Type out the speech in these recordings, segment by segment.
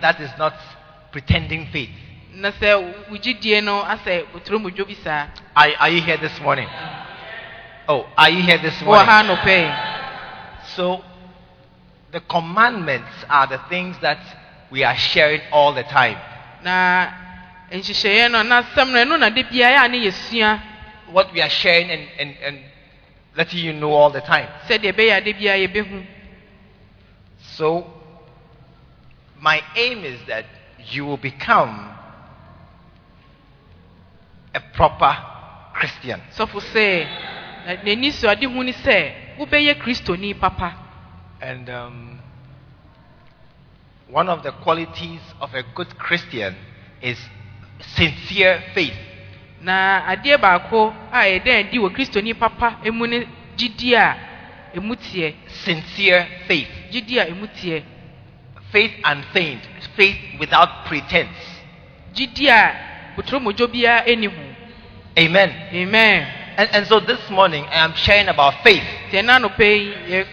that is not pretending faith. na sɛ wo gyidie no asɛ woturo mu dwo bi saa Are, are you here this morning? Oh, are you here this morning? ha anɔpɛ yi So, the commandments are the things that we are sharing all the time. na nhyehyɛeɛ no na asɛm no ɛno na de biara a ne yɛsua What we are sharing and, and, and letting you know all the time. sɛdeɛ ɛbɛyɛ a de biara yɛbɛhu So, my aim is that you will become a proper Christian. sɔfo sɛ na n'ani so ade hu ne sɛ wobɛyɛ kristoni papa And um, one of the qualities of a good Christian is sincere faith. na adeɛ baako a yɛda adi wɔ kristoni papa mu ne a emu teɛ Sincere faith. gyidie a emu teɛ Faith unfeigned. Faith without pretense. gyidie a potoromodwo biara ɛni ho Amen. amen And, and so this morning I am sharing about faith. tiɛ n'anɔpɛ yi yɛ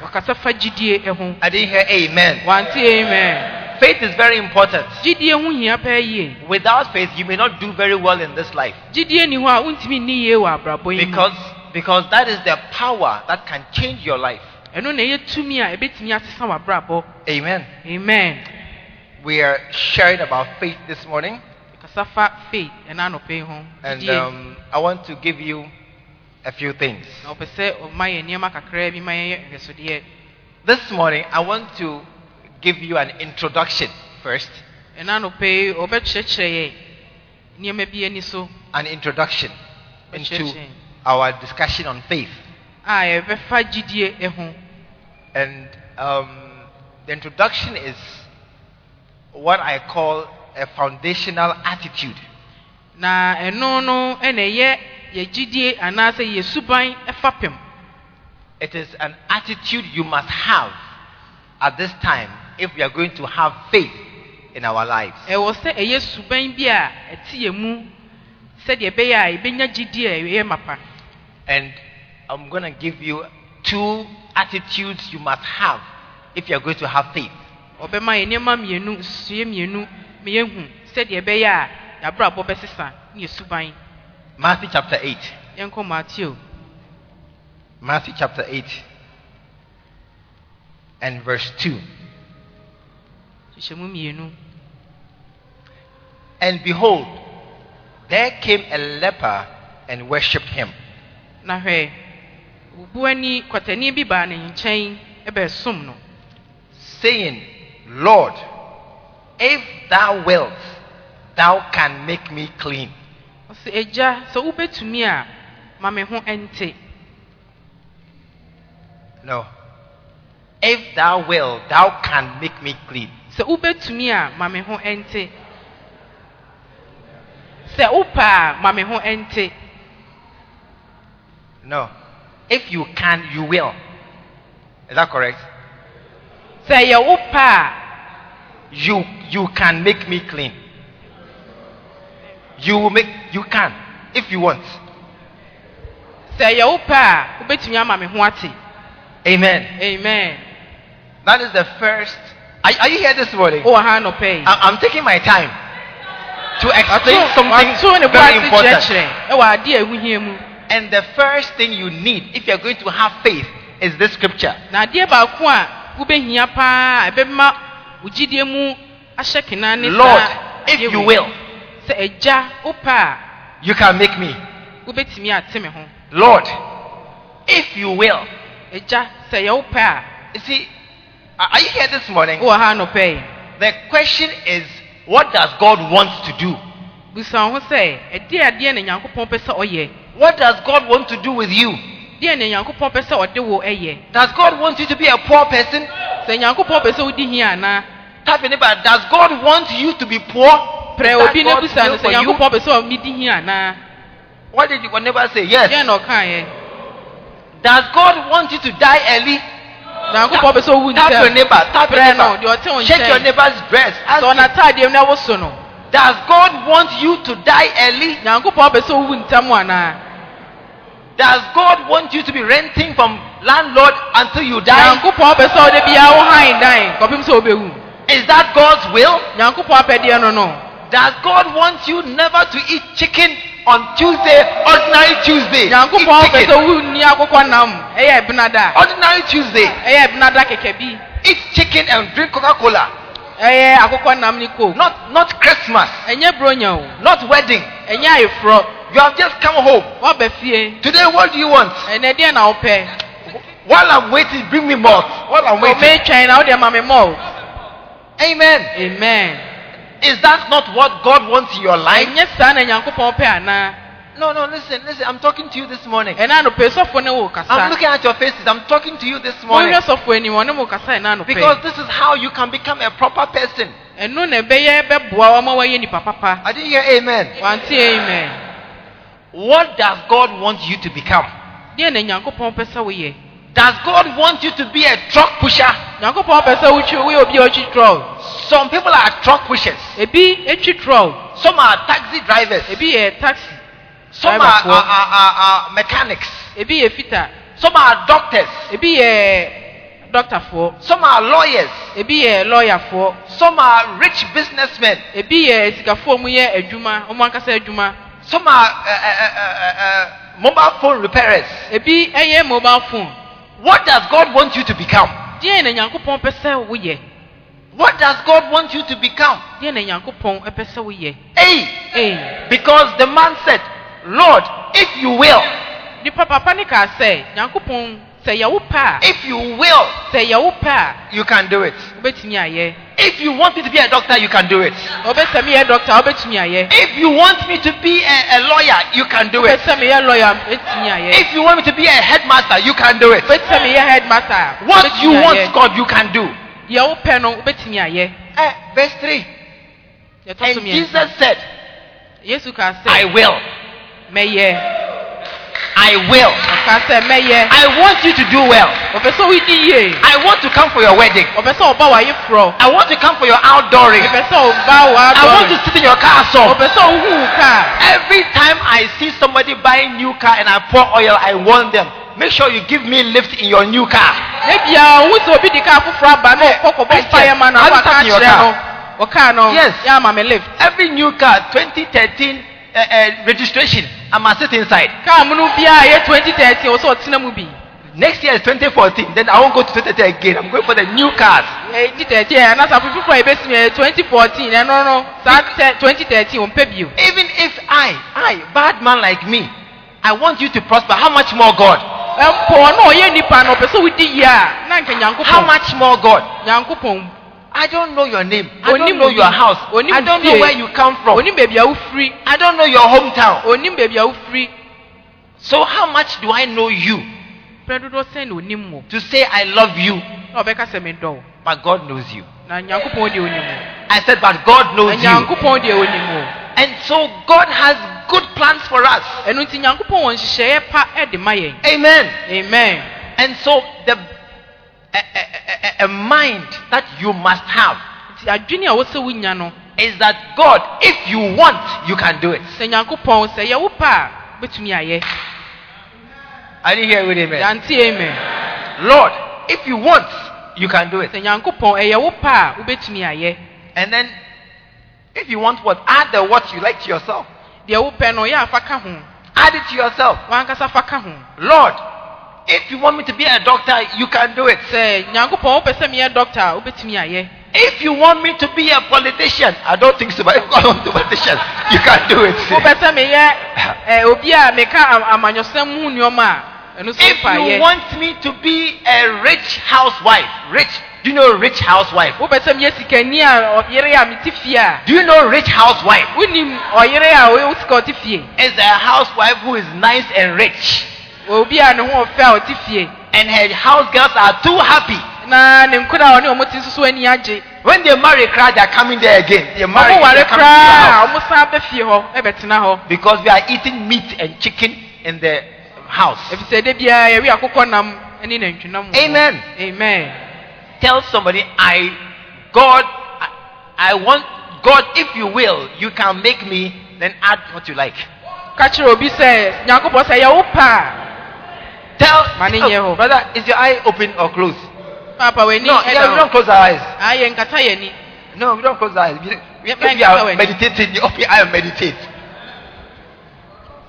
wakasa fa gyidie ho I didn't hear amen. wante amen Faith is very important. gyidie ho hia pɛɛ yie Without faith, you may not do very well in this life. gyidie ni hɔ a wontumi nni yie wɔ abrabɔ yi mu Because, because that is the power that can change your life. Ɛno na ɛyɛ tumi a ɛbɛtumi asesa wɔ abrabɔ Amen. amen We are sharing about faith this morning. kasa fa faith ɛna anɔpɛ ho And um, I want to give you a few things. na ɔpɛ sɛ ɔma yɛ nneɛma kakra bi ma yɛyɛ nhwɛsodeɛ This morning, I want to give you an introduction first. ɛna anɔpɛ yi ɔbɛkyerɛkyerɛ yɛ nneɛma bi ani so An introduction into our discussion on faith. a yɛbɛfa gyidie ho And um, the introduction is what I call a foundational attitude. na ɛno no ɛna ɛyɛ yɛ gyidie anaasɛ yɛ suban ɛfapem It is an attitude you must have at this time if we are going to have faith in our lives. ɛwɔ sɛ ɛyɛ suban bi a ɛte yɛ mu sɛdeɛ ɛbɛyɛ a yɛbɛnya gyidie a ɛyɛ mapa And I'm going to give you two attitudes you must have if you are going to have faith. ɔbɛma yɛ nneɛma mmienu nsue mmienu ma yɛhu sɛdeɛ ɛbɛyɛ a yɛabrabɔ bɛsesa ne yɛ suban Matthew chapter 8. yɛnkɔ mateo Matthew chapter 8 and verse 2. hyehyɛmu mmienu And behold, there came a leper and worshipped him. na hwɛ bubuani kwatani bi baa ne nkyɛn ɛbɛsom no saying, Lord, if thou wilt, thou can make me clean. ɔsɛ agya sɛ wobɛtumi a ma me ho ɛnte No. If thou wilt, thou can make me clean. sɛ wobɛtumi a ma me ho ɛnte sɛ wopɛ a ma me ho ɛnte No. If you can, you will. Is that correct? sɛ yɛ You you can make me clean. You will make you can if you want. sɛ yɛ wopɛ a wobɛtumi ama me ho Amen. amen That is the first. Are, are you here this morning? Oh, I yi I, I'm taking my time to explain something very important. Kyerɛkyerɛ ɛwɔ ade a ɛho hia mu And the first thing you need if you're going to have faith is this scripture. na adeɛ baako a wobɛhia paa ɛbɛma wo gyidie mu ahyɛ kena ne Lord, if you will, sɛ agya wopɛ a you can make me. wobɛtumi ate me ho Lord, if you will. agya sɛ yɛ wopɛ a You see, are you here this morning? wowɔ ha nɔpɛ The question is, what does God want to do? busa ho sɛ ɛdeɛ adeɛ na nyankopɔn pɛ sɛ ɔyɛ What does God want to do with you? deɛ na nyankopɔn pɛ sɛ ɔde wo ɛyɛ Does God want you to be a poor person? sɛ nyankopɔn pɛ sɛ wodi hia anaa Type in does God want you to be poor? Is obi na busa no sɛ nyankopɔn pɛ sɛ ɔmedi hia anaa What did your neighbor say? Yes. na Does God want you to die early? nyankopɔn pɛ sɛ ɔwu Tap your neighbor. Tap your neighbor. deɛ ɔte wo Check your neighbor's dress. Ask sɛ him, ɔnataadeɛ mu na woso no Does God want you to die early? nyankopɔn pɛ sɛ ɔwu ntɛm anaa Does God want you to be renting from landlord until you die? nyankopɔn pɛ sɛ ɔde biara wo han dan kɔpem sɛ wobɛwu Is that God's will? Does God want you never to eat chicken on Tuesday, ordinary Tuesday? Eat nyankopɔn pɛ sɛ chicken. wonni akokɔ nam ɛyɛ Ordinary Tuesday. ɛyɛ benada kɛkɛ bi Eat chicken and drink Coca-Cola. Eh, eh, ɛyɛ akokɔ nam ne coke Not not Christmas. ɛnyɛ bronya o Not wedding. ɛnyɛ ayeforɔ You have just come home. woaba fie Today, what do you want? ɛnɛ deɛ na wopɛ While I'm waiting, bring me malt. While I'm waiting. ɔmɛtwɛn na wode ma me malt Amen. amen Is that not what God wants in your life? ɛnyɛ saa na nyankopɔn pɛ anaa No, no, listen, listen. I'm talking to you this morning. ɛna anɔpɛ sɔfo ne wo I'm looking at your faces. I'm talking to you this morning. wohwɛ sɔfo anim ɔne mo kasa ɛna Because this is how you can become a proper person. ɛno na ɛbɛyɛ bɛboa wɔma wɔyɛ nipa papa I didn't hear amen. amen What does God want you to become? deɛ na nyankopɔn pɛ sɛ woyɛ Does God want you to be a truck pusher? nyankopɔn pɛ sɛ wotwi woyɛ obi a ɔtwi trɔl Some people are truck pushers. ebi etwi trɔl Some are taxi drivers. Yɛ Some are, are, are, are, mechanics. ebi yɛ fita Some are doctors. ebi yɛ dɔktafoɔ Some are lawyers. ebi yɛ lɔyafoɔ Some are rich businessmen. ebi yɛ sikafoɔ mu yɛ adwuma ɔmo ankasa adwuma Some are uh, uh, uh, uh, mobile phone repairers. ebi ɛyɛ mobile phone What does God want you to become? deɛ na nyankopɔn pɛ sɛ woyɛ What does God want you to become? Hey, ee because the man said, Lord, if you will, nipa papa ne kaa sɛ nyankopɔn sɛ yɛwo pɛ a if you will, sɛ yɛwo pɛ a you can do it. wobɛtumi ayɛ If you want me to be a doctor, you can do it. ɔbɛsɛ meyɛ dɔkta wobɛtumi ayɛ If you want me to be a, a lawyer, you can do it. wobɛsɛ meyɛ lɔya wobɛtumi ayɛ If you want me to be a headmaster, you can do it. wobɛsɛ meyɛ headmaster What you want. God, you can do. deɛ wopɛ no wobɛtumi ayɛ Eh, verse 3. yɛtɔ so And Jesus said, yesu kaa I will. Mɛyɛ I will. sɛ mɛyɛ I want you to do well. wodi yie I want to come for your wedding. ɔpɛ sɛ ɔba w'ayeforɔ I want to come for your outdooring. ɔpɛ sɛ ɔba I want to sit in your car sɛ ɔhu wo kaa Every time I see somebody buying new car and I pour oil, I warn them. Make sure you give me lift in your new car. ne bia wo sɛ obi di kaa foforɔ aba na ɔkɔ kɔbɔ Christian, mpaeɛ ma no have you aka sat in your car? no Yes. yɛ ama me lift Every new car, 2013 uh, uh, registration, I must sit inside. kaa mu no biara yɛ 2013 wɔ sɛ ɔtena mu bi Next year is 2014. Then I won't go to 2013 again. I'm going for the new cars. ɛdi tɛti ɛ anasa foforɔ a yɛbɛsi yɛ 2014 ɛno no saa tɛ 2013 ɔmpɛ bio Even if I, I, bad man like me, I want you to prosper. How much more God? ɛmpɔ na ɔyɛ nipa no ɔpɛ sɛ wodi yie a na nke How much more God? I don't know your name. I don't know your house. I don't know where you come from. onim baabi a wofiri I don't know your hometown. onim baabi a wofiri So how much do I know you pɛ dodoɔ sɛn na onim wo to say I love you, na ɔbɛka sɛ medɔ wo but God knows you? na nyankopɔn deɛ onim wo I said, but God knows you. nyankopɔn deɛ onim wo And so God has good plans for us. ɛno nti nyankopɔn wɔ nhyehyɛeɛ pa de ma yɛn Amen. amen And so the a, a, a, mind that you must have nti adwene a wɔsɛ wonya no is that God, if you want, you can do it. sɛ nyankopɔn sɛ yɛwo pa a bɛtumi I didn't hear it, amen. amen Lord, if you want, you can do it. sɛ nyankopɔn ɛyɛ wo pa a wobɛtumi And then, if you want what, add the what you like to yourself. deɛ wopɛ no yɛ afa ka ho Add it to yourself. wankasa fa ka Lord, if you want me to be a doctor, you can do it. sɛ nyankopɔn wopɛ sɛ meyɛ dɔkta a wobɛtumi ayɛ If you want me to be a politician, I don't think so, but if God wants to be a politician, you can do it. wopɛ sɛ meyɛ eh, obi a meka am- amanyɔsɛm mu nneɔma a ɛno so If you want me to be a rich housewife, rich, do you know rich housewife? wopɛ sɛ meyɛ sikani a ɔyere a mete fie a Do you know rich housewife? wonim ɔyere a ɔyɛ wo sika ɔte fie Is a housewife who is nice and rich, obi a ne ho ɔfɛ a ɔte fie and her house girls are too happy. na ne nkora a ɔne ɔmo te nso ani agye When they marry, cry, they are coming there again. They marry, they are coming to a house. ɔmo san bɛ fie hɔ ɛbɛtena hɔ because we are eating meat and chicken in the house. efisɛ de biara yɛwe akokɔ nam ne nantwinam. Amen. amen Tell somebody, I, God, I, I want God. If you will, you can make me. Then add what you like. ka kyerɛ obi sɛ nyankopɔn sɛ yɛwo pa Tell, Oh, brother, is your eye open or closed? papa w'ani No, yeah, we don't close our eyes. ayɛ nkata yɛ ni No, we don't close our eyes. We, we, if you are meditating, you open your eye and meditate.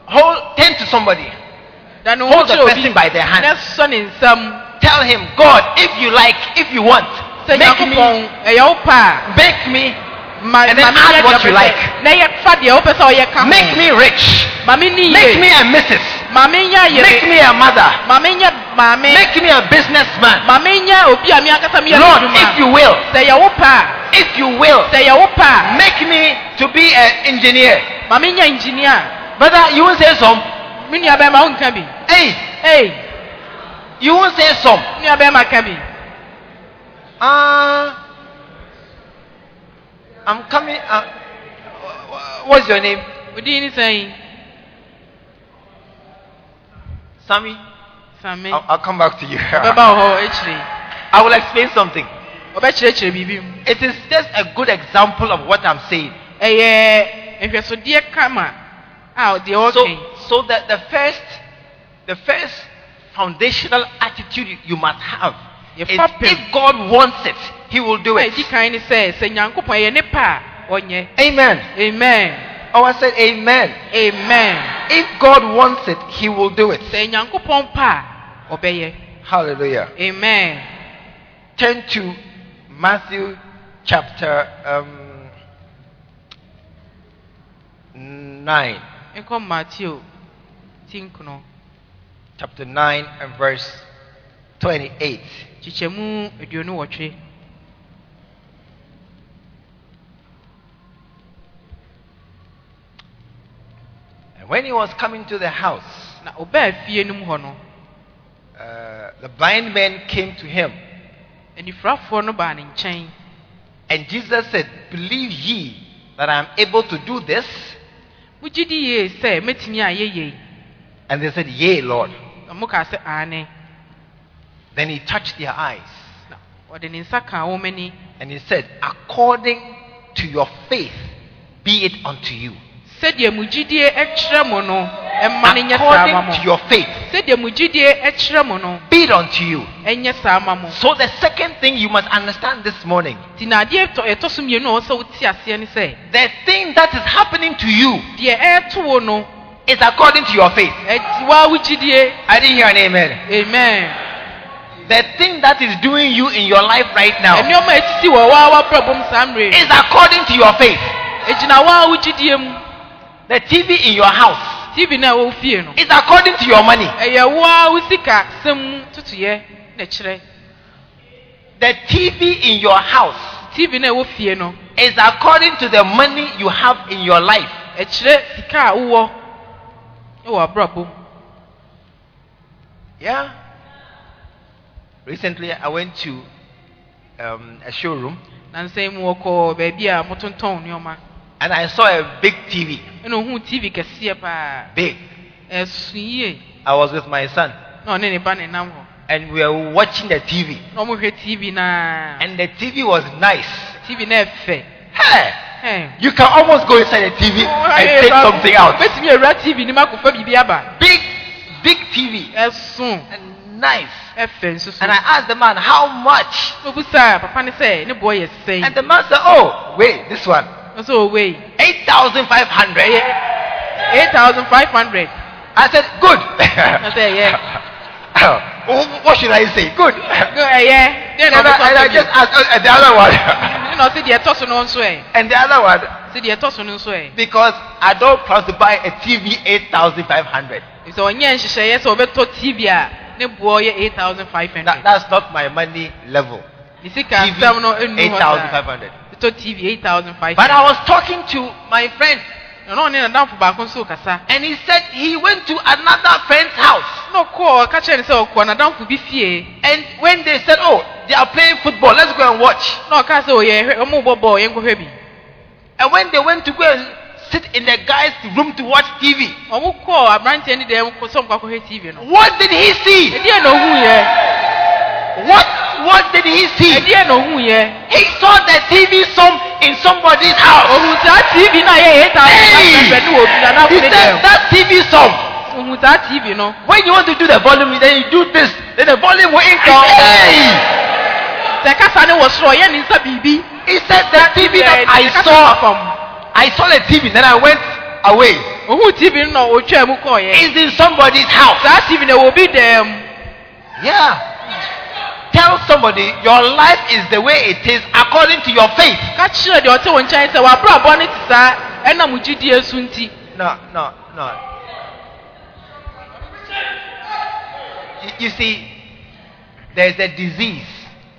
Hold, turn to somebody. da ne ho Hold the person by the hand. na sɔ ne nsam Tell him, God, if you like, if you want, sɛ make me, nyankopɔn ɛyɛ wo pa make me, And then add what you like. sɛ- na yɛ fa deɛ wopɛ sɛ ɔyɛ ka ho make me rich, ma me ni make me a missus, ma me nyɛ make me a mother, ma me nyɛ maame make me a businessman. ma me nyɛ obi a me ankasa meyɛ Lord, if you will, sɛ yɛ wo if you will, sɛ yɛ wo make me to be an engineer. ma me nyɛ engineer Brother, you won't say some. me nua bɛrima wonka Hey, you won't say some. me nua bɛrima Uh, I'm coming. Uh, what's your name? odin ni sɛn Sammy? I'll, I'll come back to you. ɔbɛba wɔ hɔ akyire I will explain something. ɔbɛkyerɛkyerɛ biribi mu It is just a good example of what I'm saying. ɛyɛ nhwɛsodeɛ kama a deɛ So, so that the first, the first foundational attitude you- must have is if God wants it, He will do it. ɛdi kan ne sɛ sɛ nyankopɔn ɛyɛ ne pa a ɔnyɛ Amen. amen Oh, I said Amen. amen If God wants it, He will do it. sɛ nyankopɔn pa a ɔbɛyɛ Hallelujah. amen Turn to Matthew chapter um, nine. nkɔ mateo ti nkono chapter 9 and verse 28. When he was coming to the house, na ɔbaa fie no mu hɔ no uh, the blind man came to him, anifurafoɔ no baa ne nkyɛn and Jesus said, Believe ye that I am able to do this? mogye di yie sɛ mɛtumi ayɛ yei And they said, Yea, Lord. na mokaa sɛ aane Then he touched their eyes, na ɔde ne nsa kaa wɔn ani and he said, According to your faith, be it unto you. Sɛdeɛ mo gyidie kyerɛ mo no ɛma no nyɛ saa ma According to your faith, sɛdeɛ mo gyidie kyerɛ mo no be it unto you. ɛnyɛ saa ma mo So the second thing you must understand this morning, nti na adeɛ ɛtɔ ɛtɔ so mmienu a ɔwɔ sɛ wote aseɛ ne sɛ the thing that is happening to you deɛ ɛɛto wo no is according to your faith. ɛti waa wo gyidie I didn't hear an amen. amen The thing that is doing you in your life right now nneɛma a ɛsisi wɔ waa w'abrabɔ mu saa mmerɛ is according to your faith. ɛgyina waa wo gyidie mu The TV in your house tv no a wo fie no is according to your money. ɛyɛ waa wo sika sɛm tutuyɛ na ɛkyerɛ The TV in your house tv no a ɛwɔ fie no is according to the money you have in your life. ɛkyerɛ sika a wowɔ ɛwɔ abrabɔ Yeah. Recently, I went to um, a showroom nansa mu wɔkɔ baabi a motontɔn nneɛma and I saw a big TV. ɛna ohun tv kɛseɛ paa Big. I was with my son na ɔne ne ba ne nam and we were watching the TV. na ɔmohwɛ tv naa And the TV was nice. tv Hey! Ɛn. You can almost go inside the TV oh, and take something out. bɛtumi awura tv nim akɔfa biribi aba Big, big TV. And nice. ɛfɛ nso so And I asked the man, how much? obusa papa ne sɛ ne boɔ yɛ sɛn And the man said, oh, wait, this one. Ɔsɛ owei 8,500. eight thousand five hundred I said, good. I said, yeah. what should I say? Good. deɛ And I, and I just asked uh, the other one. na ɔsɛ deɛ ɛtɔ so no nso and the other one, deɛ ɛtɔ so no nso because I don't plan to buy a TV 8,500. sɛ ɔnyɛ nhyehyɛeɛ sɛ ɔbɛtɔ tv a ne boɔ yɛ eight thousand five That, that's not my money level. TV asɛm no ɛnu hɔ saa 8,500. Tv eight thousand five But I was talking to my friend, na ɔne nadamfo baako nso kasa. And he said he went to another friend's house. na ɔkɔɔ ɔka kyerɛ ne sɛ ɔkɔ nadamfo bi fie. And when they said, Oh, they are playing football, let's go and watch. na ɔka sɛ oh, ɔyɛ ɔmo bɔ bɔɔl yɛnkɔhwɛ bi. And when they went to go and sit in the guy's room to watch TV, ɔmo kɔɔ aberanteɛ ne dɛm kɔ sɛ ɔmo kɔ akɔhwɛ tv no. what did he see? ɛdeɛ na ohuu yɛ What what did he see? ɛdeɛ na ohuu yɛ He saw the TV some in somebody's house. ohun saa tv na yɛ eight thousand five hundred ne wɔ bi nadamfo He said that TV some. ohun tv no When you want to do the volume, then you do this, then the volume will increase. Hey! sɛ kasa ne wɔ soro ɔyɛ ne nsa biribi He said the TV that I saw, I saw the TV, then I went away. ohun tv no na otwa mu It's in somebody's house. saa tv na wɔ bi Yeah. Tell somebody your life is the way it is according to your faith. ka kyerɛ deɛ ɔte wɔn nkyɛn sɛ w'abrabɔ ne te saa ɛnam gyidie so nti No, no, no. You, you see, there's a disease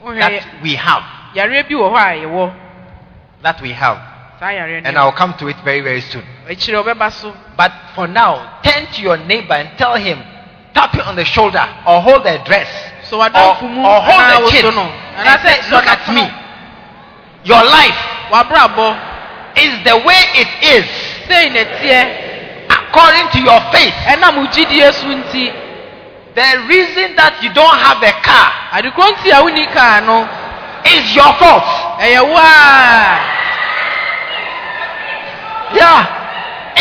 that we have. yareɛ bi wɔ hɔ a yɛwɔ That we have. And I'll come to it very, very soon. akyirɛ ɔbɛba so But for now, turn to your neighbor and tell him, tap him on the shoulder or hold their dress. So Or, mu or hold the no and anaasɛ say, look at me. Your life w'abrabɔ is the way it is. Sei na ɛteɛ according to your faith. gyidie so nti. The reason that you don't have a car adekoro nti a wonni kaa no. is your fault. ɛyɛ wo a Yeah,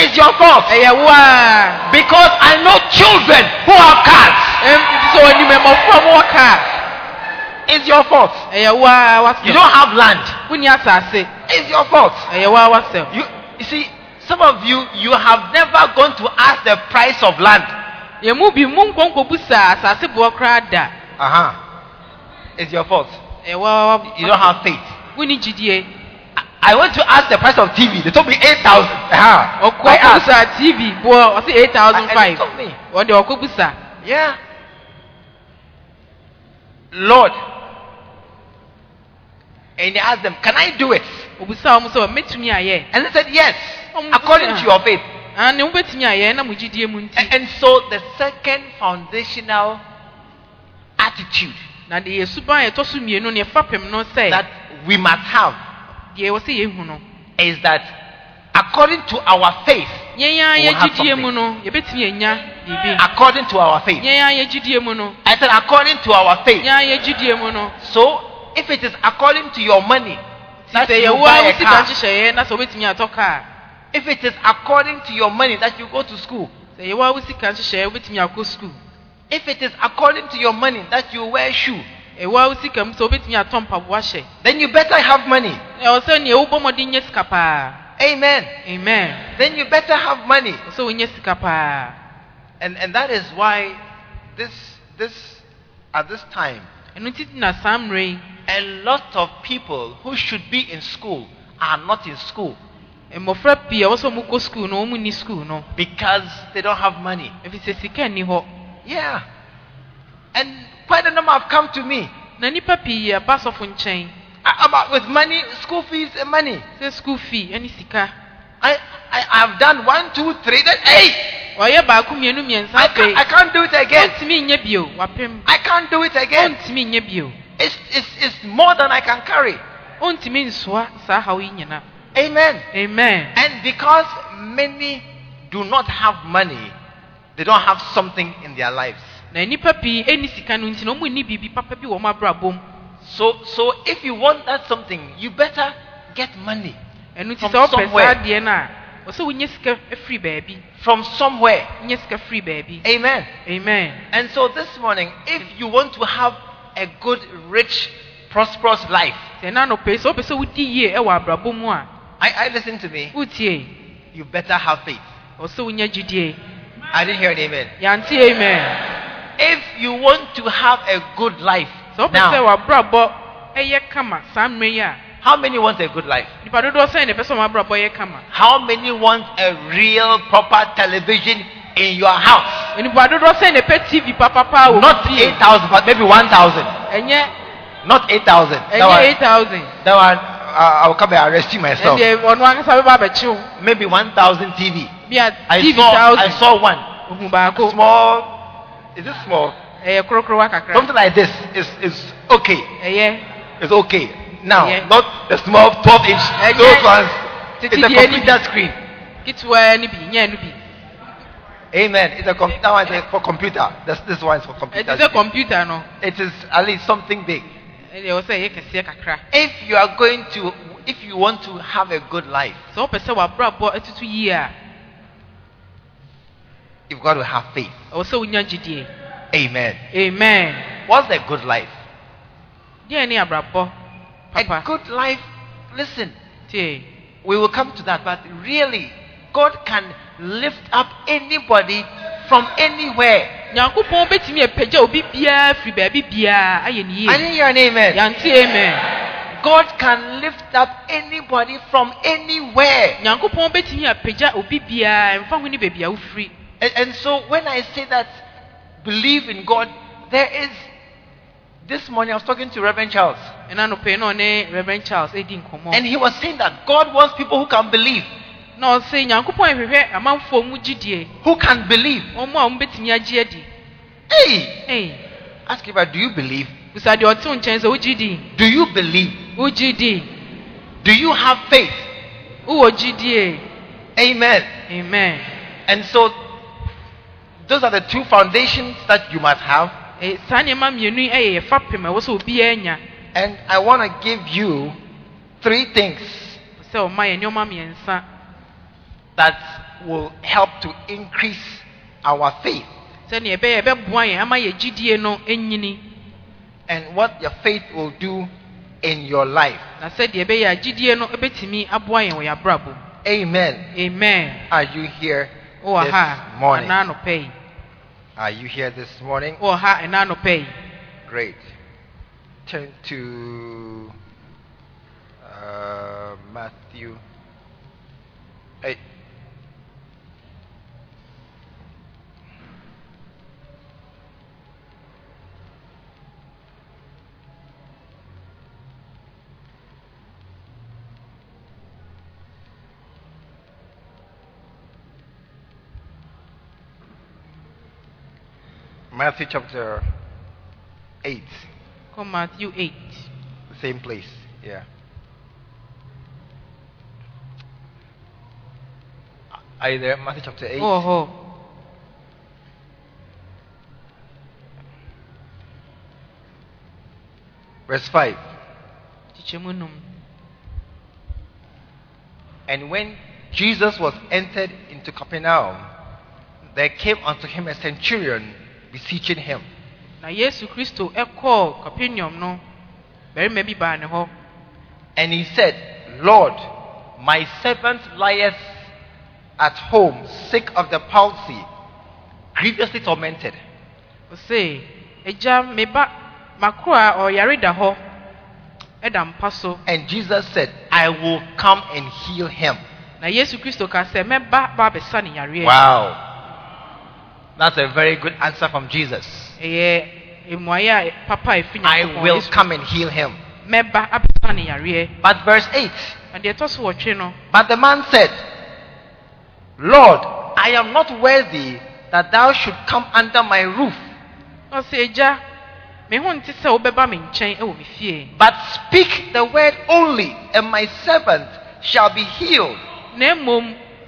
it's your fault. ɛyɛ wo a Because I know children who have cars. Ɛm, nti sɛ ɔnim mmɔfra mu It's your fault. ɛyɛ wo a You don't have land. It's your fault. ɛyɛ wo a wasɛm You, you see, some of you, you have never gone to ask the price of land. yɛn mu bi mu nkɔnkɔ busa asase boɔ koraa da Uh huh. It's your fault. ɛyɛ wo a You don't have faith. I- I went to ask the price of TV. They told me 8,000. Uh-huh. ɔkɔ I asked. tv boɔ ɔsi eight thousand And they five told me. ɔde ɔkɔ busa Yeah. Lord. And he asked them, Can I do it? obusa wɔn sɛ ɔmɛtumi ayɛ And they said, Yes, according to your faith. ɛn ne wobɛtumi ayɛ ɛnam gyidie mu And, nti and so the second foundational attitude na deɛ yɛ suban a yɛtɔ so mmienu ne yɛfa pɛm no sɛ that we must have deɛ wɔ sɛ yɛhu no. is that according to our faith, yɛn a We'll have mu something. no yɛbɛtumi anya biribi according to our faith. yɛn a yɛ mu no. I said, according to our faith. yɛn a yɛ mu no. So if it is according to your money, that you buy a a wo sika car, na sɛ wobɛtumi atɔ kaa if it is according to your money that you go to school, sɛ yɛwo a wo sika nhyehyɛeɛ wobɛtumi akɔ sukuu if it is according to your money that you wear shoe, ɛwo a wo sika mu sɛ wobɛtumi atɔ mpaboa hyɛ then you better have money. ɛwɔ sɛ nea nyɛ sika paa Amen. amen Then you better have money. ɛwɔ sɛ wonyɛ sika paa And and that is why this this at this time ɛno nti na saa mmerɛ yi a lot of people who should be in school are not in school mmɔfra pii a ɛwɔ sɛ ɔmokɔ sukuu no ɔmu nni sukuu no because they don't have money. ɛfiri sɛ sika nni hɔ Yeah. And quite the number have come to me na nnipa pii aba sɔfo nkyɛn ah, ah, a- about with money, school fees and money. sɛ sukuu fee ɛne sika I, I I've done one, two, three, then eight. ɔyɛ baako mmienu mmiɛnsa I can't, I afei can't do it again. ɔntumi nyɛ bio wapem I can't do it again. ɔntumi nyɛ bio It's, it's, it's more than I can carry. ɔntumi nsoa saa haw yi nyina Amen. amen And because many do not have money, they don't have something in their lives. Na nnipa pii ɛni sika no nti na ɔmu nni biribi papa bi wɔ ɔmo abrabɔ mu So, so if you want that something, you better get money nti From sɛ ɔpɛ somewhere. saa adeɛ no a ɔsɛ wonyɛ sika afiri baabi from somewhere. nyɛ sika firi baabi Amen. amen And so this morning, if you want to have a good, rich, prosperous life, sɛ anɔpɛ sɛ wopɛ sɛ wodi yie ɛwɔ abrabɔ mu a I, I listen to me. You better have faith. ɔsɛ wonya gyidie I didn't hear an amen. yɛante amen If you want to have a good life, sɛ now, w'abrabɔ ɛyɛ kama saa mmerɛ yi a how many want a good life? nipa dodoɔ sɛn na ɛpɛ sɛ ɔmo abrabɔ yɛ kama How many want a real, proper television in your house? nipa dodoɔ sɛn na ɛpɛ tv papapa wɔ Not 8,000, but maybe 1,000. ɛnyɛ Not 8,000. That ɛnyɛ eight thousand that one uh, I'll come and arrest you myself. ɛdeɛ ɔno ankasa bɛba abɛkyew Maybe 1,000 TV. bi a I tv saw, I saw one. Small. Is it small? kakra Something like this is, is okay. ɛyɛ It's okay. Now, not the small 12 inch. Eh, Those ones. It's a computer screen. ketewa no bi nyɛ no Amen. It's a com- that one is for computer. This, this one is for computer. It is screen. computer, no It is at least something big. ɛdeɛ ɛwɔ sɛ ɛyɛ kɛseɛ kakra If you are going to, if you want to have a good life, you've got to have faith. ɛwɔ sɛ wonya gyidie Amen. amen What's a good life? A good life listen, we will come to that, but really, God can lift up anybody from anywhere. nyankopɔn bɛtumi apagya obi biara firi baabi biara ayɛ ne I yie didn't hear an amen. yɛnte amen God can lift up anybody from anywhere. nyankopɔn bɛtumi apagya obi biara mfa ho ne baabi a wofiri And, and so when I say that believe in God, there is. This morning I was talking to Reverend Charles, ɛna nopɛ na ɔne reverend charles ɛdi nkɔmmɔ and he was saying that God wants people who can believe. na ɔse nyankopɔn ahwehwɛ amanfoɔ mu gyidie Who can believe? ɔmo a ɔmo bɛtumi agye Hey! Ask I do you believe? bisa deɛ ɔte wo nkyɛn sɛ wogye di Do you believe? Do you have faith? Amen. amen And so, those are the two foundations that you must have. Eh, saa nneɛma mmienu yi yɛ yɛfa pem a ɛwɔ sɛ obiara nya And I want to give you three things sɛ ɔma yɛ nneɛma mmiɛnsa that will help to increase our faith. sɛnea ɛbɛyɛ ɛbɛboa yɛn ama yɛ gyidie no nyini And what your faith will do in your life. na sɛdeɛ ɛbɛyɛ a gyidie no ɛbɛtumi aboa yɛn wɔ yɛ abrabɔ Amen. amen Are you here this morning? Ɛna anɔpɛ yi Are you here this morning? wowɔ ha anɔpɛ yi Great. Turn to uh, Matthew 8. Matthew chapter 8. kɔ matthew 8 Same place, yeah. Are you there? Matthew chapter 8. wowɔ hɔ Verse 5. And when Jesus was entered into Capernaum, there came unto him a centurion beseeching him, na yesu kristo ɛkɔɔ capernaum no barima bi baa ne hɔ and he said, Lord, my servant lieth at home, sick of the palsy, grievously tormented. ɔse agya me ba makoro a ɔyare da hɔ ɛda mpa so And Jesus said, I will come and heal him. na yesu kristo ka sɛ mɛba ba abɛsa ne yareɛ Wow. That's a very good answer from Jesus. ɛyɛ mmuaeɛ a papa a ɛfi I will come and heal him. mɛba abɛsa ne yareɛ But verse 8 na deɛ ɛtɔ so wɔtwe no But the man said, Lord, I am not worthy that thou should come under my roof, ɔsɛ agya me ho nte sɛ wobɛba me nkyɛn ɛwɔ me fie but speak the word only, and my servant shall be healed.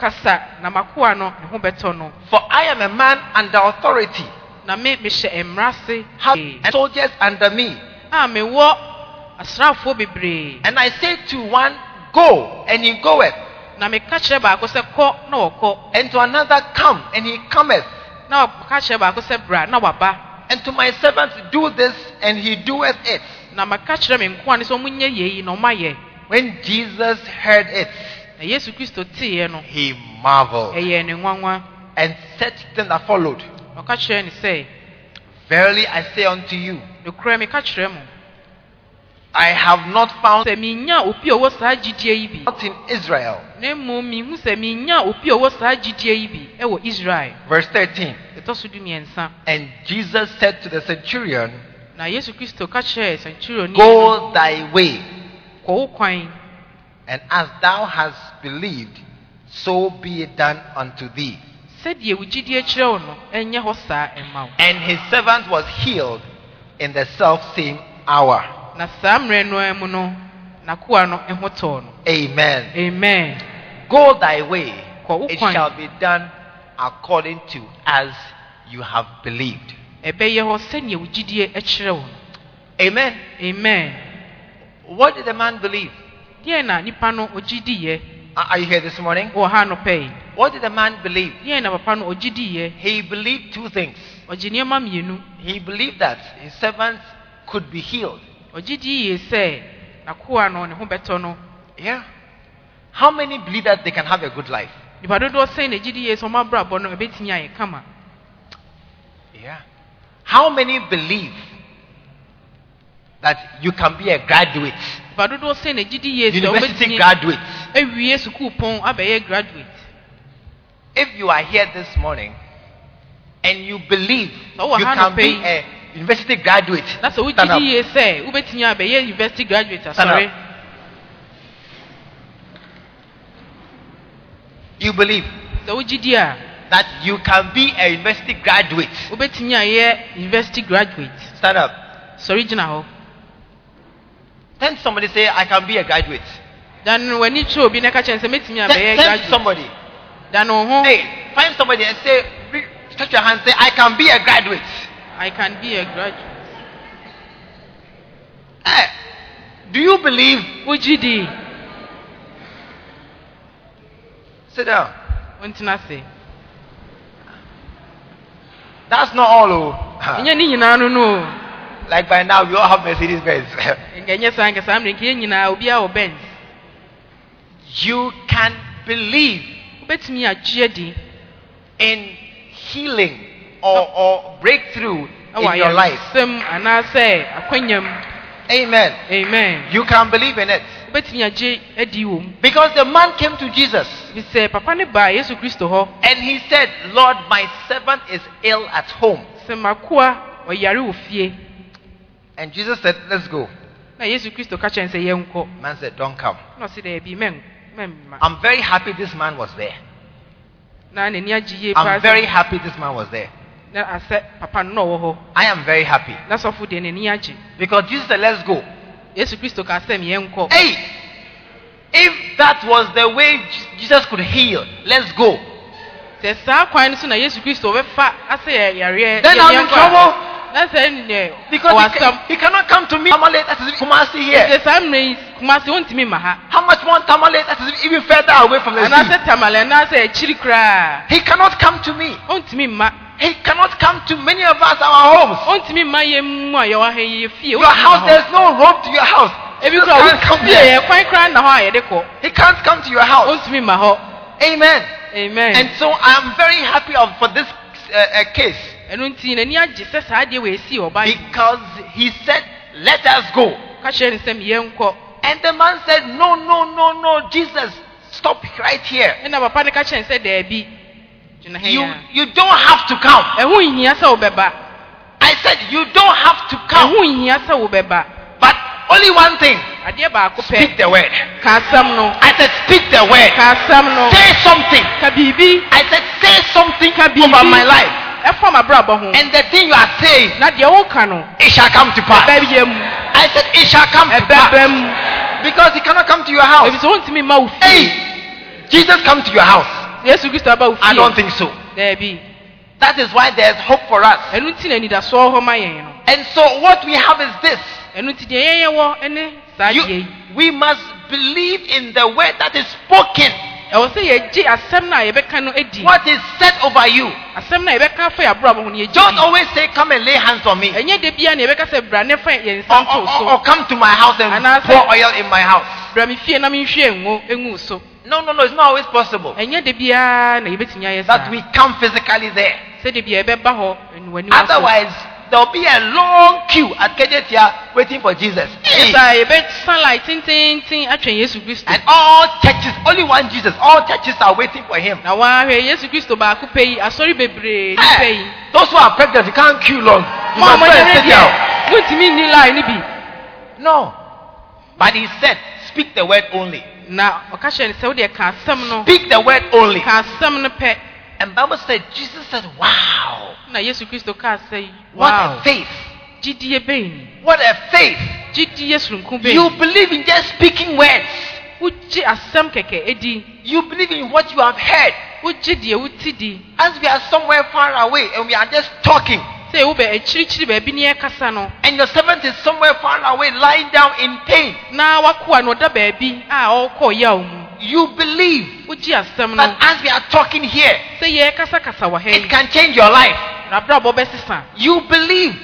Kasa na makoa no ne ho bɛtɔ no. For I am a man under authority, na me mehyɛ mmara se have soldiers under me. a mewɔ asraafoɔ bebree. And I say to one, Go, and he goeth, na meka kyerɛ baako sɛ kɔ na wɔkɔ. And to another, Come, and he cometh, na kyerɛ baako sɛ bra na waba. And to my servant, Do this, and he doeth it. na kyerɛ me nkoa ne sɛ ɔmonyɛ yei na ɔmayɛ. When Jesus heard it, yesu kristo teeɛ no he marveled ɛyɛɛ ne nwanwa. and said to them that followed, ɔka kyerɛ ne sɛ Verily I say unto you, nokorɛ meka kyerɛ mo I have not found sɛ menya obi a ɔwɔ saa gyidie yi bi. out in Israel. na mmom mihu sɛ menya obi a ɔwɔ saa gyidie yi bi ɛwɔ israel. Verse 13. ɛtɔ so du mmiɛnsa And Jesus said to the centurion, na yesu kristo ka kyerɛɛ sankyuroni Go thy way, kɔ wo kwan and as thou hast believed, so be it done unto thee. sɛdeɛ wo gyidie kyerɛ wo no ɛnyɛ hɔ saa ɛma wo And his servant was healed in the self same hour. na saa no ara mu no n'akoa no ho tɔɔ no Amen. amen Go thy way, it shall be done according to as you have believed. ɛbɛyɛ hɔ sɛnea wo gyidie kyerɛ wo no Amen. amen What did the man believe? Deɛ na nipa no diiɛ Are you here this morning? wɔ ha no What did the man believe? deɛ na papa no diiɛ He believed two things. ɔgye nneɛma mmienu He believed that his servants could be healed. ɔgye dii yie sɛ n'akoa no ne ho bɛtɔ no Yeah. How many believe that they can have a good life? nipa dodoɔ sɛn na gyidi yie sɛ ɔmo abrabɔ no ebetumi ayɛ kama Yeah. How many believe that you can be a graduate, nipa dodoɔ sɛn na gyidi yie sɛ university ɔbɛtumi graduate? ewie sukuu pɔn abɛyɛ graduate If you are here this morning and you believe So you can be a university graduate, that's what wogyidi yie sɛ wobɛtumi abɛyɛ university graduate asɔre You believe sɛ wogyidi a that you can be a university graduate. wobɛtumi ayɛ university graduate. Stand up. sɔre gyina hɔ Then somebody say, I can be a graduate. dan w'ani kyerɛ obi na ka kyɛn sɛ mɛtumi abɛyɛ Then, then graduate somebody. wo ho Hey, find somebody and say, re- stretch your hand, say, I can be a graduate. i can be a graduate Eh, do you believe? wogyidi Sit down. That's not all. Oh. ɛnyɛ ne nyinaa no no o. like by now, we all have Mercedes Benz. nka ɛnyɛ saa nka saa mmerɛ nka yɛn nyinaa obiara wɔ benz you can believe wobɛtumi agye adi in healing or, or breakthrough in your life. ayaresɛm anaasɛ akwanyam Amen. amen You can believe in it. wobɛtumi agye adi wɔ mu Because the man came to Jesus bi sɛ papa ne baa yesu kristo hɔ and he said, Lord, my servant is ill at home. sɛ makoa ɔyare wɔ fie And Jesus said, Let's go. na yesu kristo ka kyɛn sɛ yɛnkɔ Man said, Don't come. na ɔse daabi mɛmma I'm very happy this man was there. na n'ani agye yie paa I'm sɛ- very happy this man was there. na asɛ papa no na ɔwɔ hɔ I am very happy. na sɔfo deɛ n'ani agye Because Jesus said, Let's go. yesu kristo ka sɛ yɛnkɔ Hey, if that was the way Je- Jesus could heal, let's go. sɛ saa kwan no so na yesu kristo ɔbɛfa asɛ yɛ yareɛ Then yɛ- I'm in yɛnkɔ a, trouble. Na sɛ neɛ Because he, ca- asɛm he cannot come to me. Tamale, that is Kumasi here. sɛ saa mmerɛ yi kumase wontumi How much more Tamale? That is even further away from the sea. anaasɛ tamale anaasɛ akyiri koraa He cannot come to me. He cannot come to many of us, our homes. ɔntumi mma yɛn mu a yɛwɔ ha yi yɛ fie Your house, there's no road to your house. kora can't come wo fie there. yɛ kwan koraa na hɔ a yɛde kɔ He can't come to your house. ɔntumi mma hɔ Amen. amen And so I'm very happy of, for this uh, uh, case ɛno nti n'ani agye sɛ saa adeɛ wɔ esi ɔba yi because he said, Let us go. ka kyerɛ ne sɛm And the man said, No, no, no, no, Jesus, stop right here. ɛna papa no ka kyerɛ ne sɛ daabi gyina ha You, you don't have to come. ɛho nhia sɛ wobɛba I said, You don't have to come. ɛho nhia sɛ wobɛba But only one thing speak the word. ka asɛm no I said, Speak the word. ka asɛm no Say something. I said, Say something over my life. Ɛfam abrabɔ ho And the thing you are saying, na deɛ woka no it shall come to pass. mu I said, It shall come to pass. mu Because it cannot come to your house. ebi sɛ wontumi mma wo fie Hey, Jesus come to your house. yesu kristo aba wo I don't think so. That is why there's hope for us. ɛno nti na anidasoɔ hɔ ma yɛn no And so what we have is this. ɛno nti deɛ yɛn yɛwɔ ɛne saa You- yi we must believe in the word that is spoken. Ɛwɔ sɛ yɛgye asɛm no a yɛbɛka no adi What is said over you. asɛm no a yɛbɛka fa yɛ abrabɔ ho no yɛgye Don't always say, Come and lay hands on me. ɛnyɛ da bia na yɛbɛka sɛ bra ne fa yɛn Or, nsa nto or- or- so or come to my house and pour oil in my house. bra me fie na menhwie ngo ngu so No, no, no. It's not always possible. ɛnyɛ da biara na yɛbɛtumi ayɛ That we come physically there. sɛdeɛ bia yɛbɛba hɔ anuaniwa so Otherwise, there'll be a long queue at Kejetia waiting for Jesus. And all churches, only one Jesus, all churches are waiting for him. na wahwɛ yesu kristo baako pɛ yi asɔre bebree ne pɛ Hey, yi those who are pregnant, you can't queue long. You must go and sit down. deɛ montumi nni line no. But he said, speak the word only. na ɔka kyerɛ ne sɛ wodeɛ ka asɛm no Speak the word only. Ka asɛm no pɛ And Bible said, Jesus said, wow. na yesu kristo kaa sɛ yi What wow a faith. gyidie bɛn What a faith. gyidie sononko You believe in just speaking words. wogye asɛm kɛkɛ edi You believe in what you have heard. wogye deɛ woti di As we are somewhere far away and we are just talking. sɛ wobɛ akyirikyiri baabi ne yɛkasa no And your servant is somewhere far away lying down in pain. na wakoa no ɔda baabi a ɔrekɔ yaw mu You believe that as we are talking here, sɛ yɛrekasakasa wɔ ha it can change your life. na abrabɔ bɛsesa You believe.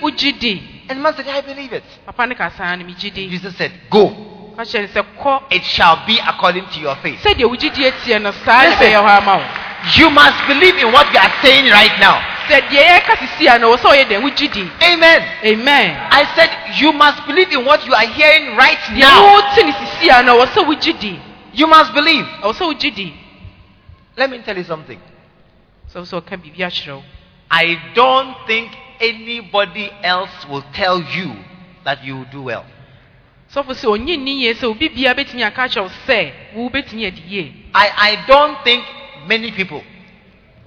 And man said, I believe it. papa ne ka saa no megye di Jesus said, Go. ka kyerɛ no sɛ kɔ it shall be according to your faith. sɛdeɛ wo gyidie teɛ no saa na Listen. ɛbɛyɛ hɔ ama wo You must believe in what you are saying right now. sɛ deɛ yɛka sisi a no wɔ sɛ ɔyɛ deɛ wo gyidi Amen. amen I said you must believe in what you are hearing right now. Wote ne sisi a no wɔ sɛ wo gyidi You must believe. ɛwɔ sɛ wo Let me tell you something. sɛ ɔka biribi akyerɛ I don't think anybody else will tell you that you will do well. sɔfo sɛ ɔnye nni yie sɛ obi biara bɛtumi aka akyerɛ wo sɛ wo bɛtumi adi I, I don't think many people,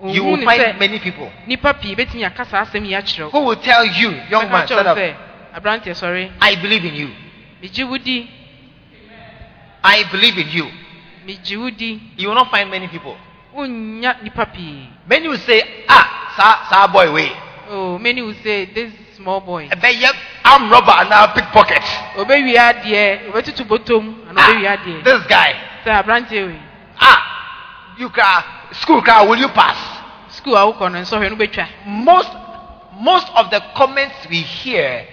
you will find many people nnipa pii bɛtumi aka saa asɛm yi akyerɛ who will tell you, young man, stand kyerɛ up, aberanteɛ sɔre I believe in you. megye wo di I believe in you. Megye You will not find many people. wonnya nnipa pii Many will say, ah, sa, sa boy way. oh many will say this small boy I'm robber and now pickpocket. obɛwie adeɛ obɛtutu botom ana obɛwie Ah, adeɛ this guy. sɛ aberanteɛ wei Ah, you cry, school cry, will you pass? skuul a wokɔ no nsɔhwɛ no bɛtwa Most, most of the comments we hear,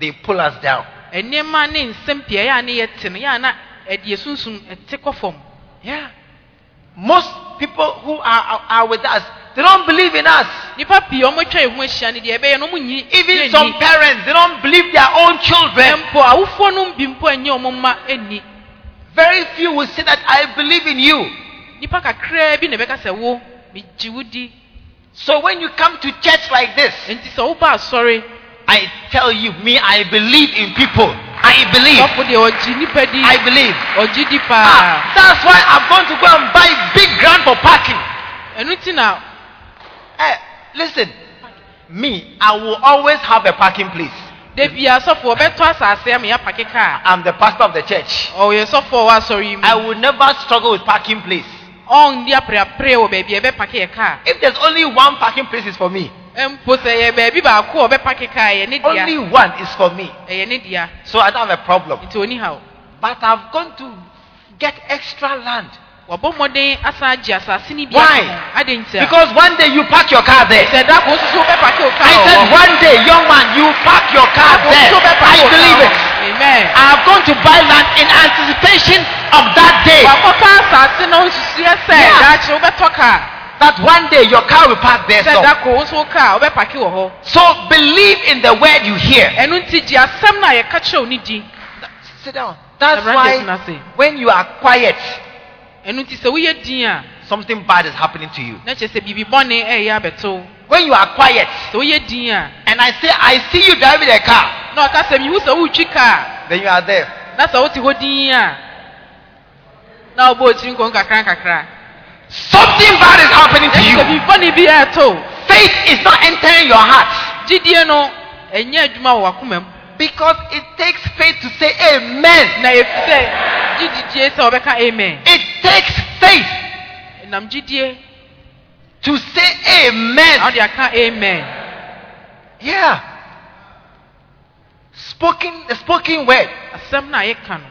they pull us down. nneɛma ne nsɛm pii a yɛ a ne no yɛ a na ɛdeɛ sunsum ɛte kɔ fam Yeah. Most people who are, are, are with us, they don't believe in us. nnipa pii a ɔmɔtwa yɛn ho ahyia deɛ ɛbɛyɛ no ɔmonyi Even some parents, they don't believe their own children. mpo awofoɔ no bi mpo anyɛ ɔmo mma ani Very few will say that I believe in you. nnipa kakraa bi na ɛbɛka sɛ wo megye wo di So when you come to church like this, enti sɛ woba asɔre I tell you, me, I believe in people. I believe. sɔfo deɛ ɔgye nnipa di I believe. Ah, that's why I'm going to go and buy big ground for parking. na Eh, listen, me, I will always have a parking place. da bia sɔfo ɔbɛtɔ asase ama yɛapake kaa I'm the pastor of the church. ɔyɛ sɔfo a ɔwɔ asɔre yi I will never struggle with parking place. ɔndi apreapre wɔ baabi a ɛbɛpake yɛ kaa If there's only one parking place, it's for me. Mpo sɛ yɛ baabi baako a ɔbɛpake kaa ɛyɛ Only one is for me. So I don't have a problem. But I've gone to get extra land. wɔbɔ mmɔden asan agye asase no bi Why? aka ho ade nti a Because one day you park your car there. sɛ da ko nso so wobɛpake wo I said one day, young man, you park your car there. I believe it. amen I've gone to buy land in anticipation of that day. wakɔka asase no nsusuɛ sɛ Yeah. Daakye wobɛtɔ kaa That one day your car will park there. So, da ko nso wo kaa wobɛpake wɔ hɔ so believe in the word you hear. ɛno nti gye asɛm no a yɛka kyerɛw ne di Sit down. That's why when you are quiet, ɛno nti sɛ woyɛ din something bad is happening to you. na kyerɛ sɛ biribi bɔne ɛyɛ abɛto When you are quiet, din and I say, I see you driving a car, na ɔka sɛ mehu sɛ woretwi kaa then you are there. Something bad is happening to you. biribi bɔne bi ɛɛto Faith is not entering your heart. gyidie no ɛnyɛ adwuma wɔ wakoma mu Because it takes faith to say amen. na ɛfi sɛ gyididie amen It takes faith to say amen. amen Yeah. Spoken the spoken word. asɛm no a yɛka no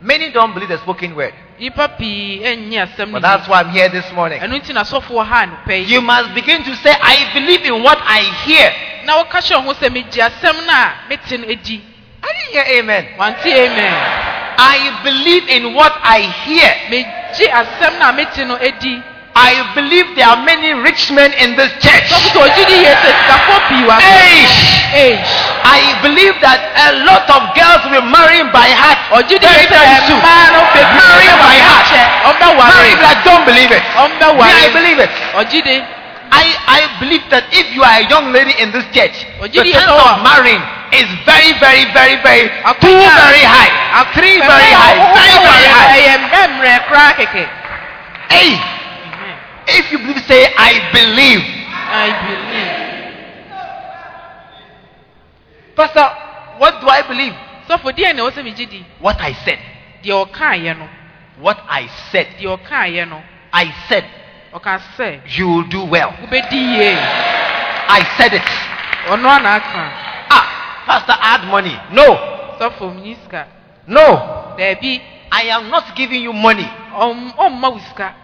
Many don't believe the spoken word. Nnipa pii ɛnyɛ asɛm no But that's why I'm here this morning. ɛno nti na sɔfoɔ ha anopɛ yi You must begin to say, I believe in what I hear. na wɔka kyerɛ ho sɛ megye asɛm no a mete I didn't hear amen I believe in what I hear. Megye asɛm no a mete no adi I believe there are many rich men in this church. sɔfo sɛ ɔgye di yɛ sɛ sikafoɔ pii wɔ Eish! Eish. I believe that a lot of girls will marry by heart. very, very soon. no by heart. ɔmbɛware Marrying don't believe it. Me, I believe it. I, I believe that if you are a young lady in this church, the chance of marrying is very, very, very, very, two very high, three very high, very, very high. ɛyɛ mbɛmmerɛ koraa kɛkɛ Hey, if you believe, say, I believe. I believe. Pastor, what do I believe? So for sɛ megye di What I said. deɛ ɔkaayɛ no What I said. deɛ ɔkaayɛ no I said, you will do well. I said it. ɔno ana aka Ah, Pastor, add money. No, mnyi sika no. daabi I am not giving you money. wo sika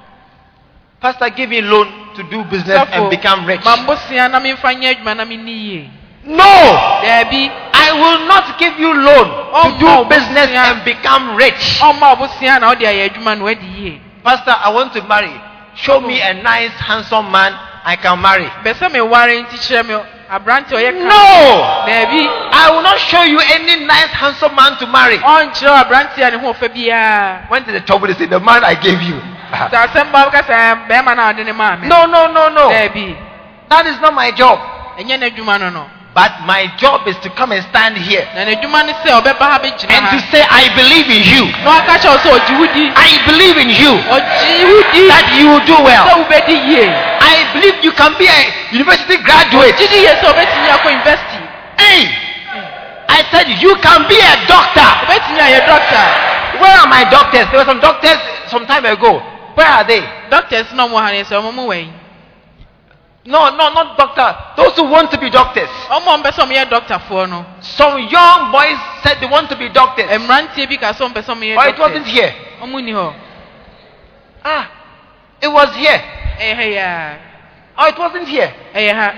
Pastor, give me loan to do business and become rich. mambosea na memfa nyɛ adwuma na menni yie No, daabi I will not give you loan to do business and become rich. ɔmma ɔbosea na ɔde ayɛ adwuma na wadi yie Pastor, I want to marry. Show me a nice, handsome man I can marry. bɛsɛ meware nti kyerɛ me aberante a ɔyɛ ka No! daabi I will not show you any nice, handsome man to marry. ɔnkyerɛ aberante a ne ho ɔfɛ biara Went to the trouble, to say, the man I gave you. Sɛ asɛm ba woka sɛ bɛrima no ɔde ne maa me no, no, no, no. daabi That is not my job. ɛnyɛ n'adwuma no no But my job is to come and stand here na n'adwuma ne sɛ ɔbɛba ha bɛgyina and to say, I believe in you. na ɔka kyerɛ wo sɛ ɔgye wo di I believe in you. That you will do well. I believe you can be a university graduate. gye di yie sɛ wobɛtumi akɔ university Hey! I said, you can be a doctor. wobɛtumi ayɛ doctor Where are my doctors? There were some doctors some time ago. Where are they? doctors no ɔmo ha ne sɛ ɔmo mo No, no, not doctor. Those who want to be doctors. ɔmo a ɔmpɛ sɛ ɔmo yɛ doctorfoɔ no Some young boys said they want to be doctors. mmeranteɛ bi ka sɛ ɔmpɛ sɛ ɔmo yɛ it wasn't here. ɔmo ni hɔ Ah, it was here. ɛyɛ ha yia Oh, it wasn't here. ha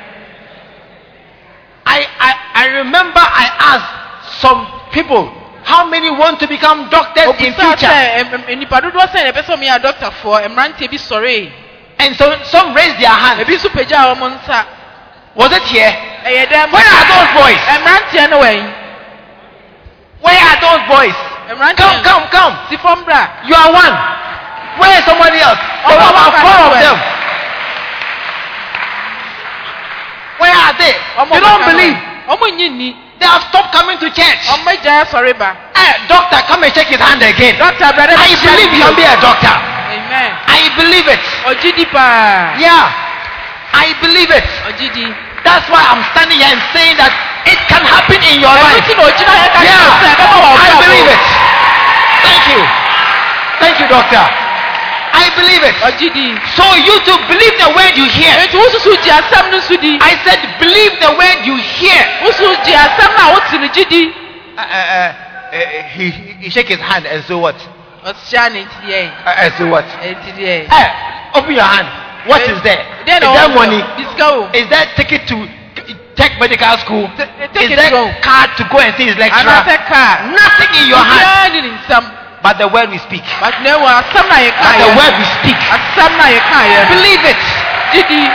I, I, I remember I asked some people how many want to become doctors in future. sɛ ɛm- ɛm- nipa dodoɔ sɛ na ɛpɛ sɛ ɔmo yɛ doctorfoɔ mmeranteɛ bi sɔre And so some raised their hands. ebi nso pagya ɔmo nsa Was it here? Eh, ɛyɛ dɛm Where are those boys? mmeranteɛ no wɛn Where are those boys? Come, mmeranteɛ come, come. si fam bra You are one. Where is somebody else? There were about four of them. Where are they? They don't believe. wɛn. ɔmo nyi ni They have stopped coming to church. ɔmo agya sɔre ba Hey, doctor, come and shake his hand again. doctor brother I believe you can be a doctor. amen I believe it. Yeah. I believe it. That's why I'm standing here and saying that it can happen in your life. ti na ogyina yɛ Yeah. sɛ ɛbɛma wɔ I believe it. Thank you. Thank you, doctor. I believe it. So you to believe the word you hear. eti wosusu gye asɛm no nso di I said believe the word you hear. wosusu gye asɛm no a wote no Uh, uh, uh, uh, he, he shake his hand and so what? Uh, and so what? Hey, open your hand. What is there? Is ɔwɔ money? Is that ticket to take medical school? T- take Is it there home. card to go and see his lecturer? Nothing in your hand obiara ne ne nsɛm but the word we speak. but na ɛwɔ asɛm na yɛ But the word we speak. asɛm na yɛ kaa Believe it. di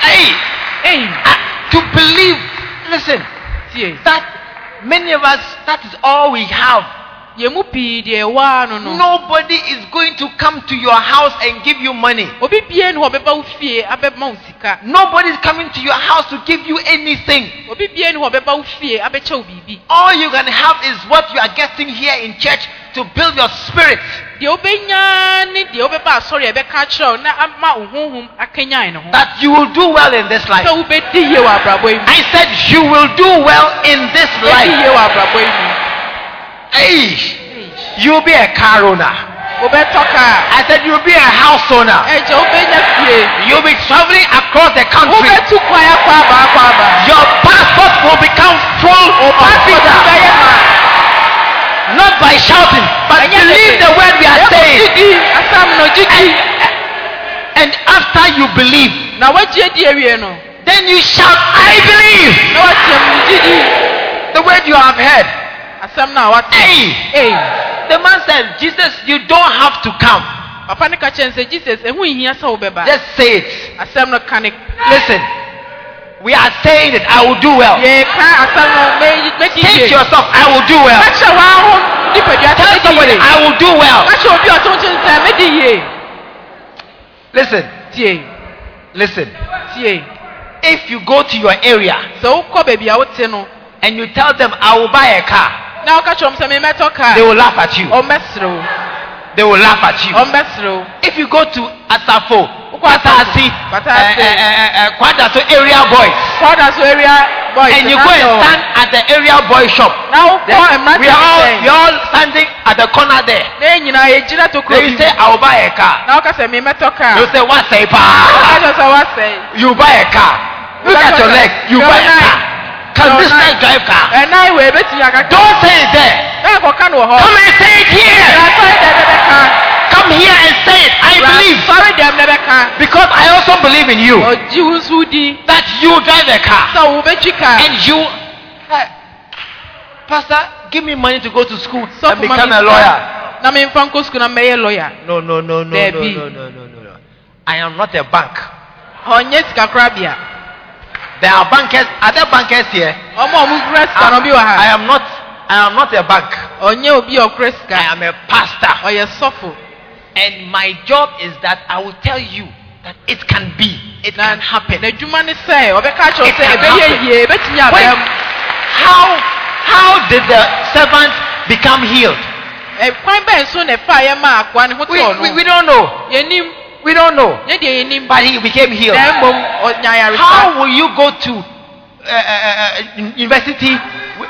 Hey, uh, to believe. Listen, that many of us, that is all we have. Yɛn mu pii deɛ ɛwaa no no Nobody is going to come to your house and give you money. obi bie ne hɔ ɔbɛba wo fie abɛma wo sika Nobody is coming to your house to give you anything. obi bie ne hɔ ɔbɛba wo fie abɛkyɛ wo biribi All you can have is what you are getting here in church to build your spirit. deɛ wobɛnya ne deɛ wobɛba asɔre a ɛbɛka kyerɛ wo na ama wo honhom akanyan ne ho That you will do well in this life. sɛ wobɛdi yie wɔ abrabɔ yi mu I said you will do well in this life. yie wɔ abrabɔ yi mu Hey, you'll be a car owner. I said you'll be a house owner. ɛgya wobɛnya fie You'll be traveling across the country. wobɛtu kwan akɔ aba akɔ aba Your passport will become full of passport visa. bɛyɛ ma Not by shouting, but believe the word we are saying. asam And after you believe, na woagye di awie no then you shout, I believe. na woateam no gyidi The word you have heard. Asɛm no a Hey! The man said, Jesus, you don't have to come. papa no ka kyerɛ sɛ jesus ɛho nhia sɛ wobɛba Just say it. asɛm no ka ne Listen. We are saying it. I will do well. yɛka asɛm no mɛ- mɛdi Say to yourself, I will do well. ka kyerɛ wɔaho nipadua sɛ Tell somebody, I will do well. ka kyerɛ obi a ɔto nkyɛn sɛ mɛdi Listen. Listen. If you go to your area sɛ wokɔ baabi a wote no and you tell them, I will buy a car, na woka kyerɛ m sɛ memɛtɔ kaa they will laugh at you. ɔmmɛserew They will laugh at you. ɔmmɛserew If you go to Asafo, Wokɔ Asafo, Patasi, Patasi. uh, uh, uh, Kwadaso area boys, kɔda so area boys and you go and stand at the area boy shop, now we are all we are all standing at the corner there. na yɛn nyinaa yɛgyina tokuro Then you say, I will buy a car. na woka sɛ memɛtɔ kaa You say, What's a woka car? kyerɛ sɛ woasɛe You buy a car. Look at your leg. You buy a car. Can this guy drive car? ɛnan wei bɛtumi akaka Don't say it there. na ɛkɔka no wɔ hɔ Come and say it here. asɔre dɛ bɛbɛka Come here and say it. I believe. asɔre dɛ dɛm na Because I also believe in you. ɔgye wo nso di That you drive a car. sɛ wobɛtwi kaa And you. Pastor, give me money to go to school and become a lawyer. na memfa nkɔ sukuu na mɛyɛ lɔya No, no, no, no, no, no, no, no, no, no. I am not a bank. ɔnyɛ sika korabea There are bankers. Are there bankers here? ɔmo a ɔmo kura sika no bi wɔ I am not. I am not a bank. ɔnyɛ obi a ɔkura I am a pastor. And my job is that I will tell you that it can be. It can happen. n'adwuma ne sɛ ɔbɛka kyerɛw It can happen. yie ɛbɛtumi Wait, abɛm how how did the servant become healed? ɛkwan bɛn so na ɛfa yɛ ma akoa ne ho We, we, we don't know. Yɛnim We don't know. nyɛ But he became healed. na mmom ɔnya yaresa How will you go to uh, uh, uh, university? We-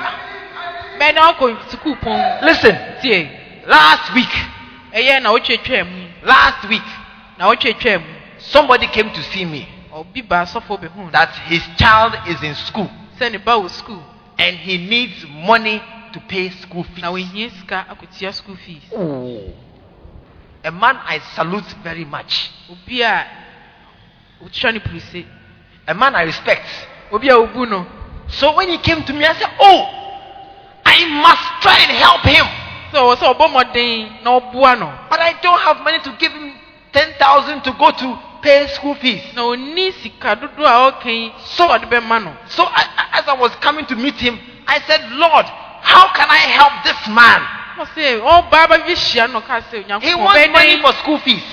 bɛn na ɔkɔ sukuu pɔn Listen, tie. Last week, ɛyɛ na ɔtwetwɛ mu. Last week, na ɔtwetwɛ mu. Somebody came to see me. Ɔbi ba asɔfo bi ho that his child is in school. Sɛ ne ba wɔ and he needs money to pay school fees. na ohia sika akɔtua sukuu fees Oh. A man I salute very much. obi a otwa ne puruse A man I respect. obi a obu no So when he came to me, I said, Oh, I must try and help him. So so ɔbɔ mmɔden na ɔboa no But I don't have money to give him 10,000 to go to pay school fees. na onni sika dodoɔ a ɔka So- bɛma no So I- as I was coming to meet him, I said, Lord, how can I help this man? Ɔsɛ ɔbaa oh, bɛ bi hyia no ɔka sɛ He wants money for school fees.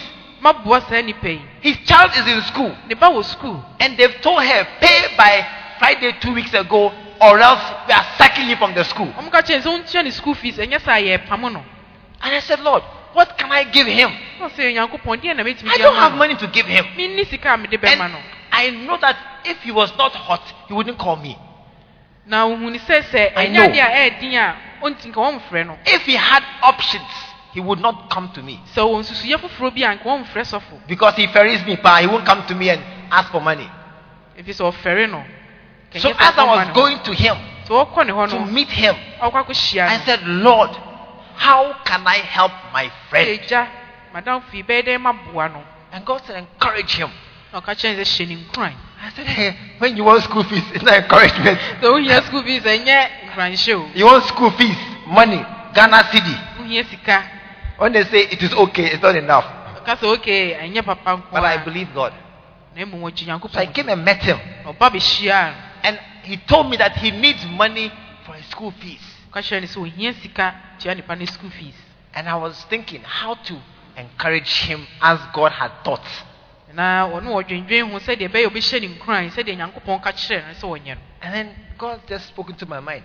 maboa saa nipa yi His child is in school. ne ba wɔ sukuu And they've told her, pay by Friday two weeks ago, or else we are sacking you from the school. ɔmo ka kyerɛ sɛ ɔntua ne sukuu fees ɛnyɛ sɛ ayɛ pam no And I said, Lord, what can I give him? ɔsɛ onyankopɔn deɛ na bɛtumi I don't have money to give him. menni sika a mede bɛma And I know that if he was not hot, he wouldn't call me. na ohun ni sɛ sɛ I ɛnyɛ know. adeɛ a ɛɛdin a ɔnti nka wɔn mfrɛ no If he had options, he would not come to me. sɛ wɔn nsusuyɛ foforɔ bi a nka wɔn mfrɛ sɔfo Because he ferries me, pa, he won't come to me and ask for money. If ɔfɛre no So as I was going to him sɛ ɔkɔ ne hɔ to meet him, I said, Lord, how can I help my friend? madam fi bɛyɛ dɛ ma boa no And God said, encourage him. Na ɔka kyerɛ ne sɛ hyɛ ne nkuran I said, hey, when you want school fees, it's not encouragement. sɛ ohia sukuu fees ɛnyɛ nkuranhyɛ o You want school fees, money, Ghana cedi. When they say it is okay, it's not enough. ɔka sɛ okay ɛnyɛ papa But I believe God. na emu wɔgye So I came and met him. And he told me that he needs money for his school fees. ɔka kyerɛ ne sɛ ohia sika tua nipa ne sukuu fees And I was thinking how to encourage him as God had taught. Na ɔno wɔdwendwen ho sɛdeɛ ɛbɛyɛ obehyɛ ne nkuran sɛdeɛ nyankopɔn ka kyerɛ no sɛ wɔnyɛ no And then God just spoke into my mind.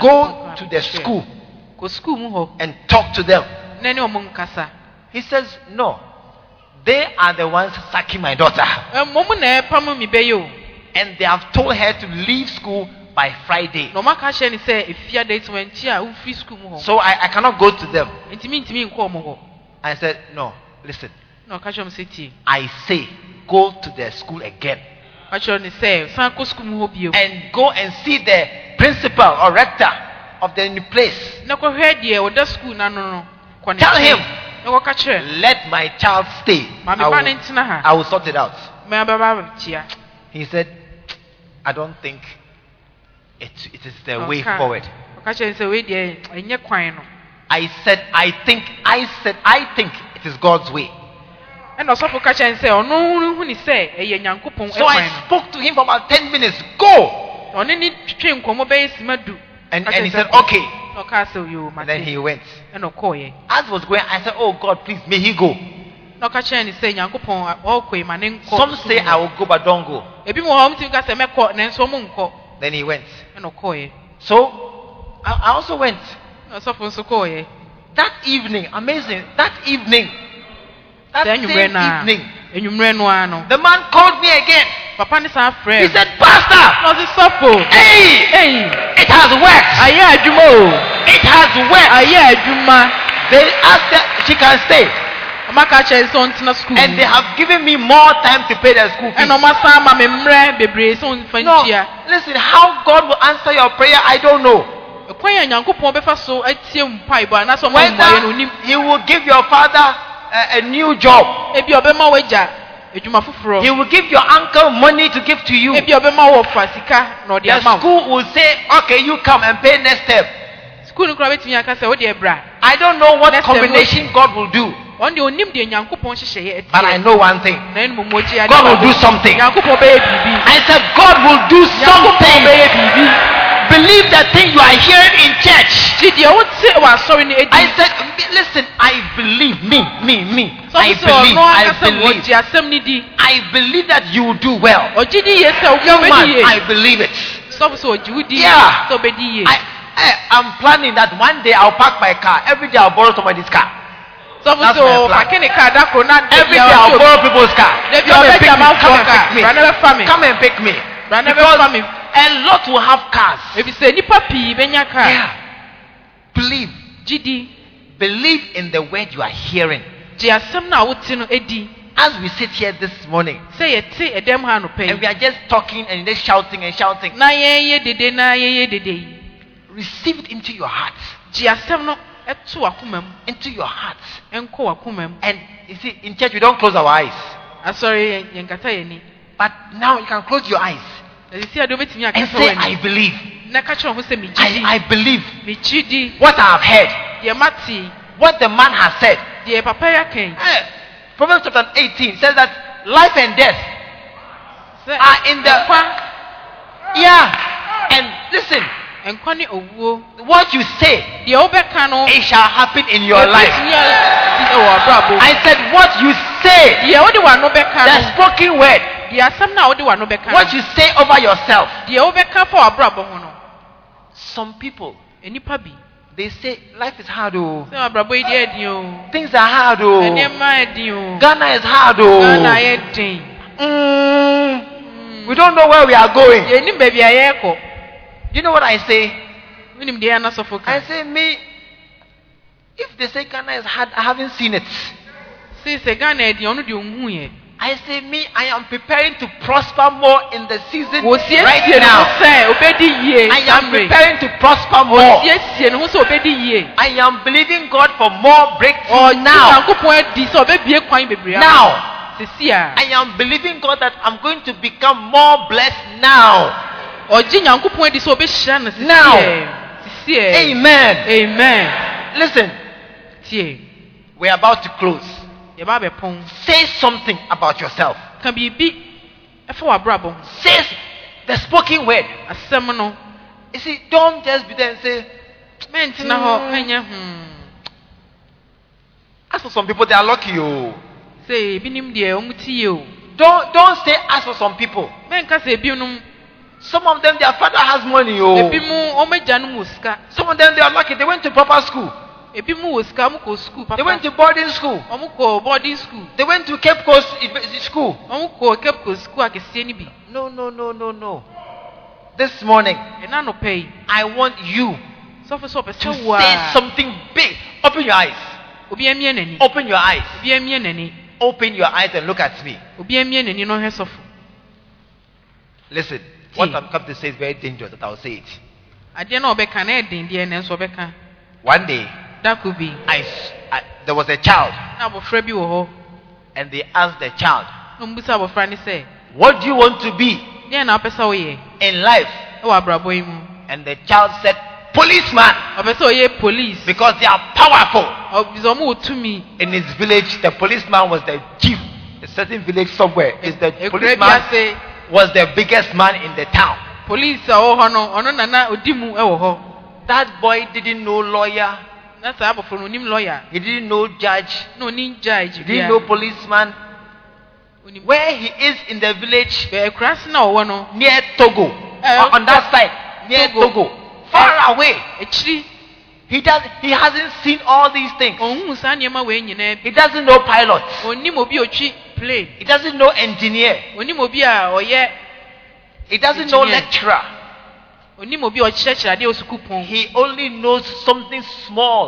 Go to the school kɔ sukuu mu hɔ and talk to them. na ne ɔmo nkasa He says, No. They are the ones sacking my daughter. mmom na ɛpam mi bɛyɛ o And they have told her to leave school by Friday. na ɔmo aka kyerɛ ne sɛ efia de eti wɔn akyi a wofiri sukuu mu hɔ So I, I cannot go to them. ntumi ntumi nkɔ ɔmo hɔ I said, No, listen. Ɔka kyerɛ ɔmo I say, go to the school again ɔka kyerɛ ne sɛ san kɔ mu hɔ and go and see the principal or rector of the new place. na kɔhwɛ deɛ ɔda sukuu n'ano no kɔ ne Tell him. na kɔka kyerɛ Let my child stay. I will, ha I will sort it out. mɛ bɛba kyia He said, I don't think it, it is the way forward. ɔka kyerɛ ne sɛ wei deɛ ɛnyɛ kwan no I said, I think, I said, I think it is God's way. Ɛna ɔsɔfo ka kyerɛ ne sɛ ɔno hu ne sɛ ɛyɛ nyankopɔn So I spoke to him for about 10 minutes. Go! no ɔne ne twitwe nkɔmmɔ bɛyɛ sima du And, and he said, okay. na ɔka sɛ yo And then he went. ɛna ɔkɔɔyɛ As was going, I said, Oh God, please, may he go. na ɔka kyerɛ ne sɛ nyankopɔn ɔkɔ yi ma ne nkɔ Some say I will go, but don't go. ebi mu hɔ ɔmo tumi ka sɛ mɛkɔ nanso ɔmo nkɔ Then he went. ɛna ɔkɔɔyɛ So I, I also went. na ɔsɔfo nso kɔɔyɛ That evening, amazing. That evening, that same enyimrɛ no a ah, evening, enyimrɛ no ara no the man called me again. papa ne san frɛ He said, Pastor, ɔsi sɔfo hey, Hey. it has worked. ayɛ adwuma o oh. It has worked. ayɛ adwuma They asked her, she can stay. ɔmo aka kyerɛ sɛ ɔntena sukuu And they have given me more time to pay the school fees. ɛna ɔmo asan ama me mmerɛ bebree sɛ ɔnfa No, listen, how God will answer your prayer, I don't know. ɛkwan yɛ nyankopɔn bɛfa so atie mpaebɔ anaasɛ ɔmo mmuayɛ no Whether He will give your father a, a new job. ebi ɔbɛma wagya adwuma foforɔ He will give your uncle money to give to you. ebi ɔbɛma wɔ fa sika na ɔde The ama school will say, okay, you come and pay next step. sukuu no koraa bɛtumi aka sɛ wodeɛ bra I don't know what Next combination God will do, ɔno deɛ onim deɛ nyankopɔn hyehyɛeɛ but I know one thing. na ɛno mmom ɔkyi God will do something. nyankopɔn bɛyɛ biribi I said, God will do nyankopɔn something. biribi Believe the thing you are hearing in church. gye deɛ wote wɔ asɔre no I said, listen, I believe, me, me, me. I believe, I believe. ɔgye asɛm no di I believe that you will do well. ɔgye di yie sɛ Young man, I believe it. sɔfo sɛ ɔgye wo di Yeah. sɛ wobɛdi yie I, I, I'm planning that one day I'll park my car. Every day I'll borrow somebody's car. sɔfo That's my plan. ɔpake ne kaa da Every day I'll borrow people's car. Come and pick me. Come and pick me. Bra na bɛfa me. Come and pick me. Because. A lot will have cars. efisɛ nipa pii bɛnya kaa Yeah. Believe. di Believe in the word you are hearing. gye asɛm no a wote no adi As we sit here this morning sɛ yɛte ɛdɛm ha anɔpa and we are just talking and just shouting and shouting, na yɛnyɛ dede na yɛyɛ receive it into your heart. gye asɛm no ɛto wakoma mu Into your heart. ɛnkɔ wakoma mu And you see, in church we don't close our eyes. yɛnkata But now you can close your eyes ɛsisi ade wobɛtumi and say, I believe. na ka kyerɛ ho sɛ megye I, I believe what I have heard, what the man has said. deɛ papa yi aka Eh, Proverbs chapter 18 says that life and death are in the. Yeah. And listen, nkwa ne owuo what you say, deɛ wobɛka no it shall happen in your life. ɛbɛtumi asi wɔ abrabɔ mu. I said, what you say, deɛ wode w'ano bɛka the spoken word, deɛ asɛm no a wode w'ano bɛka what you say over yourself. deɛ wobɛka fa w'abrabɔ ho no Some people, they say, life is hard, oh. sɛ w'abrabɔ yi deɛ ɛden o Things are hard, oh. nneɛma ɛden o Ghana is hard, oh. yɛ Mm, we don't know where we are going. baabi You know what I say? wonim deɛ anasɔfo I say, me, if they say Ghana is hard, I haven't seen it. Sei sɛ ghana ɛden ɔno deɛ ɔnhu yɛ I say, me, I am preparing to prosper more in the season right now. sɛ obɛdi yie I am preparing to prosper more. wɔsiesie ne ho sɛ obɛdi yie I am believing God for more breakthrough now. nyankopɔn adi sɛ ɔbɛbie kwan bebree ama Now, I am believing God that I'm going to become more blessed now. ɔgye nyankopɔn adi sɛ ɔbɛhyira no Now. Amen. amen Listen, we're about to close. Say something about yourself. ka biribi ɛfa w'abrabɔ ho Say the spoken word. no You see, don't just be there and say, Mm. as for some people, they are lucky. Oh. sɛ ebinom deɛ ɔmo ti yie o Don't, don't say as for some people. Some of them, their father has money. Oh. ebinom ɔmo agya no wɔ sika Some of them, they are lucky. They went to proper school. Ebinom wɔ sika ɔmo kɔ sukuu They went to boarding school. boarding school They went to Cape Coast eh, School. ɔmo kɔ cape coast school no No, no, no, no, no. This morning, ɛna nɔpɛ yi I want you sɔfo sɛ ɔpɛ to say something big. Open your eyes. obi amie n'ani Open your eyes. obi amie n'ani Open your eyes and look at me. obi amie n'ani na ɔhwɛ sɔfo Listen, what I'm come to say is very dangerous, but I'll say it. adeɛ na ɔbɛka na ɛden deɛ nso ɔbɛka One day, dako bi I, s- I- there was a child, na abɔfra bi wɔ hɔ and they asked the child, na ɔmo bisa abɔfra ne sɛ What do you want to be deɛ na ɔpɛ sɛ ɔyɛ in life? ɛwɔ abrabɔ yi mu And the child said, Policeman, ɔpɛ sɛ ɔyɛ police because they are powerful. ɔbisɛ ɔmo wɔ tumi In his village, the policeman was the chief. A certain village somewhere is the policeman was the biggest man in the town. police a ɔwɔ hɔ no ɔno nana odi mu ɛwɔ hɔ That boy didn't know lawyer. Na saa abɔfra no onim lɔya He didn't know judge. na onim judge He didn't know policeman. Where he is in the village ekura se na ɔwɔ no near Togo, Eh, on- that side near Togo. Togo, far away. akyiri He does. He hasn't seen all these things. ɔnhu saa nneɛma wei nyinaa bi He doesn't know pilot. onim obi a plane He doesn't know engineer. onim obi a He doesn't know lecturer. Onim obi a ɔkyerɛkyerɛ adeɛ wɔ sukuu pɔn He only knows something small.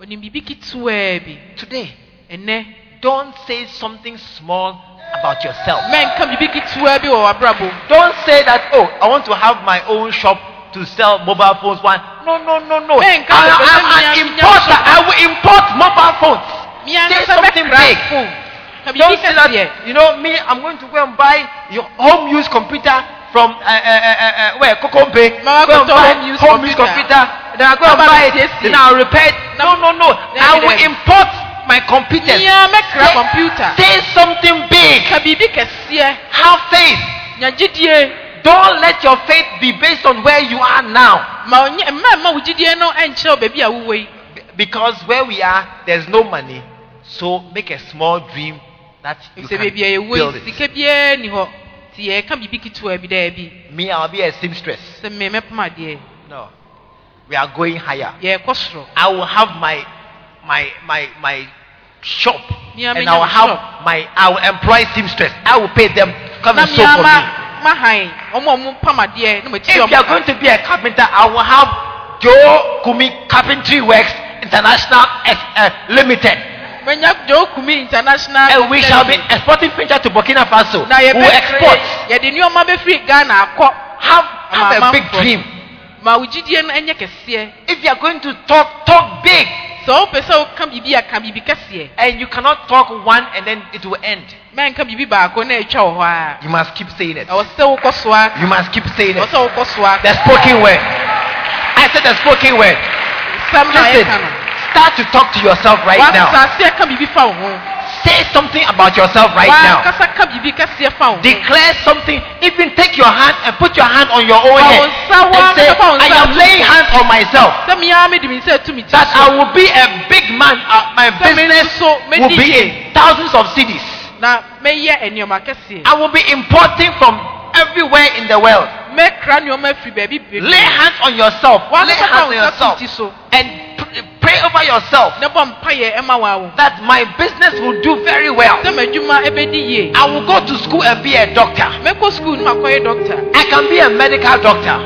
onim biribi ketewaa bi Today, ɛnɛ don't say something small about yourself. mɛnka biribi ketewaa bi wɔ w'abrabɔ Don't say that, oh, I want to have my own shop to sell mobile phones. One. No, no, no, no. I, Man, come on, am let me an importer. I will import mobile phones. Say something big. Don't say that, you know, me, I'm going to go and buy your home use computer from, uh, uh, uh, uh, where, Kokompe. Go and buy home use computer. computer. Then I go and buy it. Then. I'll repair it. No, no, no. I will import my computers. mi a mɛkra Say- computer Say something big. ka biribi kɛseɛ Have faith. Don't let your faith be based on where you are now. ma ɔnyɛ mma mma wo no ɛnkyerɛ wo a wowɔ Because where we are, there's no money. So make a small dream that you can yɛwɔ build it. Sika biara ni hɔ nti yɛka biribi ketewa bi daa bi Me, I'll be a seamstress. sɛ me mɛpem adeɛ No. We are going higher. I will have my my my my shop. And I will have my I will employ seamstress. I will pay them come and sew for me. mahan ɔmo a ɔmo pam adeɛ na mo If you are going to be a carpenter, I will have Joe Kumi Carpentry Works International S, uh, Limited. Menya joe kumi international And we shall be exporting furniture to Burkina Faso. We will export. yɛde nneɛma bɛfiri ghana Have, have a big dream. ma wo gyidie no ɛnyɛ kɛseɛ If you are going to talk, talk big. sɛ wopɛ sɛ woka biribi a ka And you cannot talk one and then it will end. mɛnka biribi baako na ɛtwa wɔ hɔ a You must keep saying it. ɛwɔ sɛ wokɔ so aka You must keep saying it. sɛ wokɔ so aka The spoken word. I said the spoken word. Listen, start to talk to yourself right now. wankasa aseɛ ka biribi fa wo ho Say something about yourself right now. wankasa ka biribi kɛseɛ fa wo ho Declare something. Even take your hand and put your hand on your own head. And say, fa wo nsa I am laying hands on myself. sɛ me nsa atu me ti That I will be a big man. Uh, my business will be in thousands of cities. na mɛyɛ nneɛma kɛseɛ I will be importing from everywhere in the world. mɛkra nneɛma afiri baabi bebree. Lay hands on yourself. Lay hands on yourself. to ti so And pray over yourself na bɔ mpayɛ ɛma wo awo that my business will do very well. sɛ m'adwuma ɛbɛdi yie I will go to school and be a doctor. mɛkɔ sukuu no makɔyɛ dɔkta I can be a medical doctor,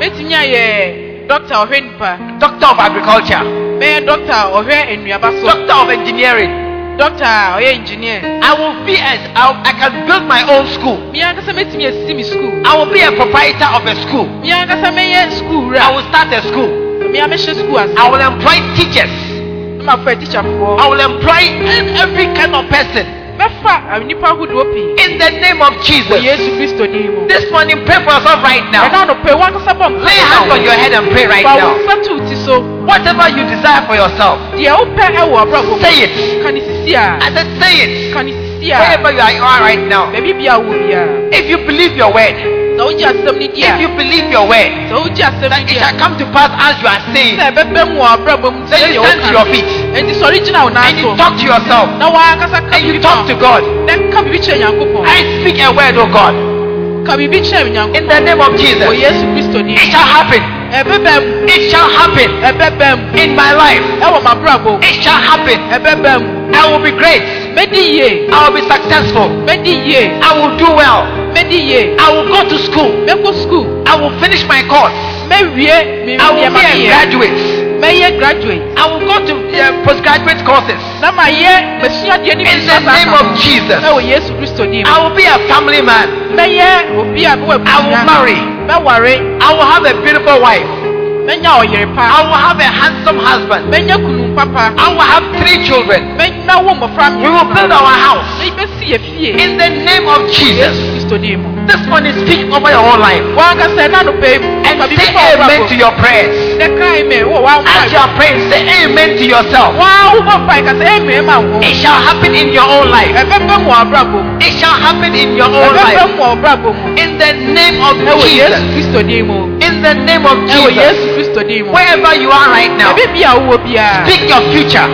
dɔkta ɔhwɛ doctor of agriculture, mɛyɛ dɔkta ɔhwɛ nnuaba doctor of engineering. dɔkta ɔyɛ engineer I will be as I, I can build my own school. mi ankasa mɛtumi asisi mi sukuu I will be a proprietor of a school. mi ankasa mɛyɛ sukuu I will start a school. Mi amɛhyɛ sukuu ase I will employ teachers. na ma fɛ tikyafoɔ I will employ every kind of person mɛfa nipa ahodoɔ pii in the name of Jesus. yesu kristo din mu This morning, pray for yourself right now. ɛna anɔpɛ wankasa bɔ Lay hands on your head and pray right now. nsa to so Whatever you desire for yourself, deɛ wopɛ ɛwɔ abrabɔ say it. ne sisi said, say it. Ka ne sisi a Wherever you are, you are right now. baabi bia wo biara If you believe your word, sɛ wogye asɛm no di a if you believe your word, sɛ wogye asɛm no that it shall come to pass as you are saying, sɛ ɛbɛbɛ mu wɔ then you stand to your feet. Enti sɔre gyina wo nan and you talk to yourself. Na wankasa ka and you talk to God. na ka biribi kyerɛ nyankopɔn I speak a word, oh God, ka biribi kyerɛ in the name of Jesus. yesu It shall happen. It shall happen. In my life. mu It shall happen. I will be great. Mɛdi yie I will be successful. mɛdi yie I will do well. mɛdi yie I will go to school. mɛkɔ sukuu I will finish my course. mɛwie me I will be a graduate. mɛyɛ graduate I will go to uh, postgraduate courses. na ma yɛ masua deɛ ne bi In the name of Jesus. ɛwɔ yesu kristo din mu I will be a family man. mɛyɛ obi a I will marry. mɛware I will have a beautiful wife. Ɔyere pa I will have a handsome husband. mɛnya kunu papa I will have three children. mɛnya wo mmɔfra We will build our house. na ibɛsi yɛ fie In the name of Jesus. kristo din mu This morning, speak over your whole life. wankasa ɛna no pɛ mu And say amen to your prayers. dɛ ka amen wɔ wa As you are praying, say amen to yourself. wa wo bɔ mpa kasa amen ma wo It shall happen in your own life. ɛbɛbɛ mu wɔ abrabɔ mu It shall happen in your own ɛbɛbɛ life. mu wɔ abrabɔ mu In the name of Jesus. kristo din mu the name of Jesus. yesu kristo din Wherever you are right now, ɛbi bi a wowɔ biara speak your future.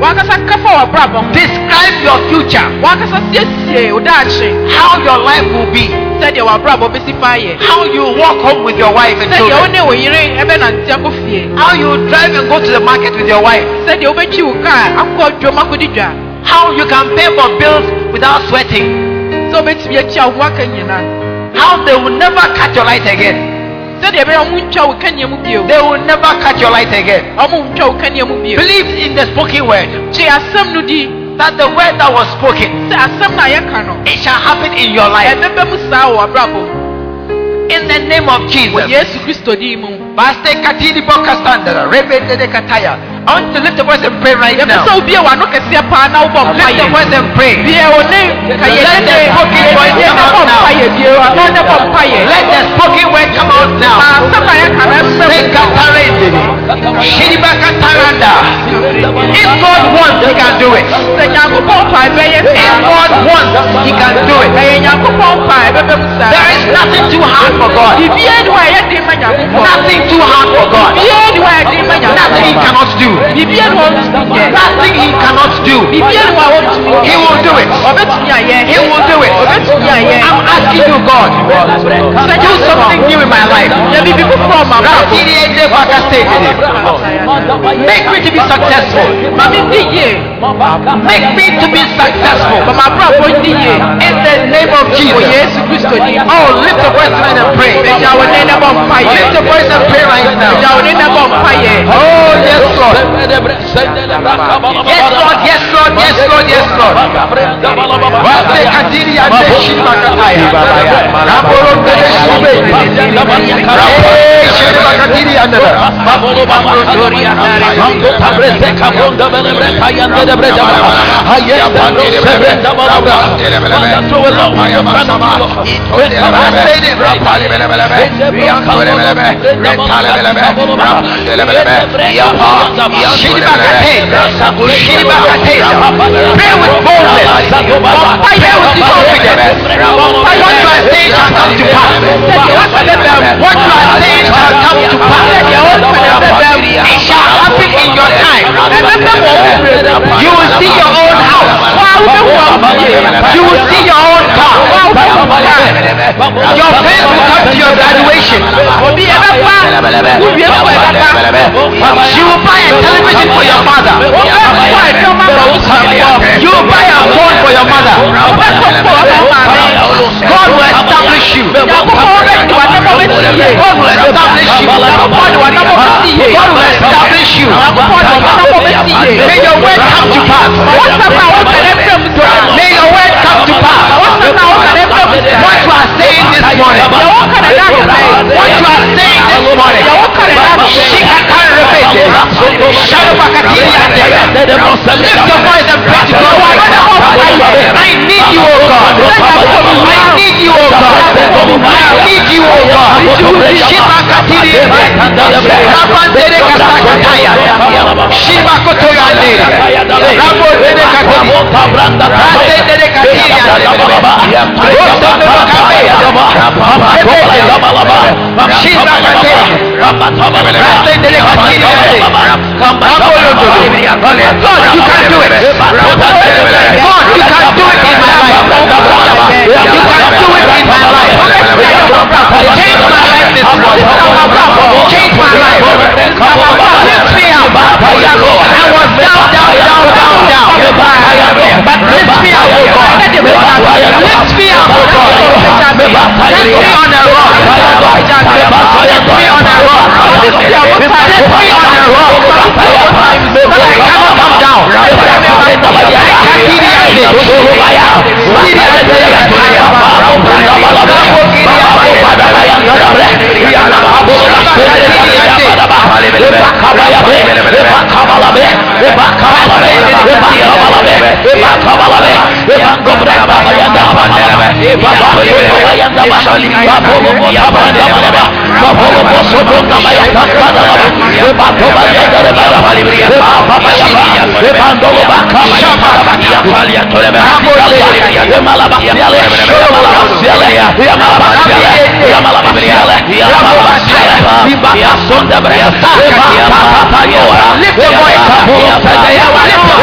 wankasa kafa wɔ abrabɔ ho Describe your future. wankasa siesie o daakye How your life will be. sɛdeɛ wɔ abrabɔ bɛsi fa How you walk home with your wife and children. ne wo yere ɛbɛnante akɔ fie How you drive and go to the market with your wife. sɛdeɛ wobɛtwi wo kaa akɔ dwom akɔdi dwa How you can pay for bills without sweating. sɛ wobɛtumi akyia wo ho aka nyina How they will never cut your light again. Sɛdeɛ ɛbɛyɛ ɔmo ntwa wo kanea mu bio They will never cut your light again. ɔmo ntwa wo kanea mu bio Believe in the spoken word. gye asɛm no di That the word that was spoken, sɛ asɛm no a yɛka no it shall happen in your life. ɛbɛbɛ mu saa wɔ abrabɔ In the name of Jesus. yesu kristo din mu Baste katini boka standara, rebende de kataya, I want you to lift your voice and pray right now. wobie w'ano kɛseɛ paa na wobɔ Lift your voice and pray. bie wo ne ka Let the spoken word come out now. Ah, mpaeɛ bie w'ano ne bɔ mpaeɛ Let the spoken word come out now. asɛm a yɛka no ɛmmerɛ Say katarende. Shiriba kataranda. If God wants, He can do it. sɛ nyankopɔn mpae bɛyɛ If God wants, cannot do. biribiara ni hɔ a ɔntumi nyɛ Nothing He cannot do. biribiara ni hɔ a ɔntumi He nyɛ will do it. ɔbɛtumi ayɛ He will do it. ɔbɛtumi ayɛ I'm asking you, God, do something new in my life. yɛ biribi foforɔ ma brabɔ Ratiriende bakasete. Make me to be successful. ma mi di yie Make me to be successful. ma ma brabɔ di yie In the name of Jesus. yesu kristo di Oh, lift your voice and pray. ɛgya wo ne ne bɔ mpaeɛ Lift your voice and pray right now. wo ne ne bɔ mpaeɛ Oh, yes, Lord. Yes, Lord. Yes, Lord. Yes, Lord. Yes, Lord. Wase katiri Pray with boldness. Pray with confidence. What you are saying shall come to pass. What you are saying shall come to pass. It shall happen in your time. You will see your own house. You will see your own car. Your friends will come to your graduation. You will buy a television for your father. You will buy a phone for your mother. God will establish you. God will establish you. God will establish you. May your word come to pass. May your word come to pass. What you are saying this morning. What you are saying this morning. She can't Shikakarepete. Shalobakatiriate. Lift your voice and pray to God. I need you, O God. I need you, O God. I need you, O God. Shibakatiriate. Rabandere kasakataya. Shibakotoyande. Rabondere katiri. Rasendere katiria. Rosondoro kabeya. Shibakate. Rasendere katiriate. Rabolondoro. God, you can do it. God, you can life. You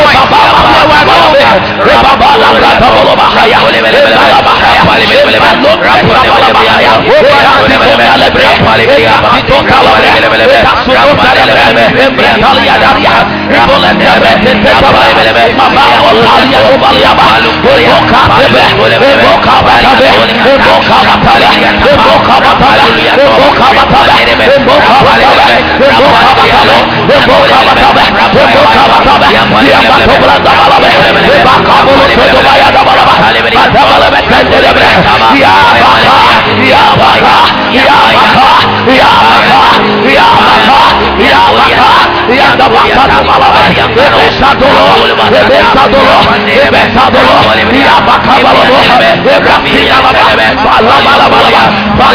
oh oh. Yeah.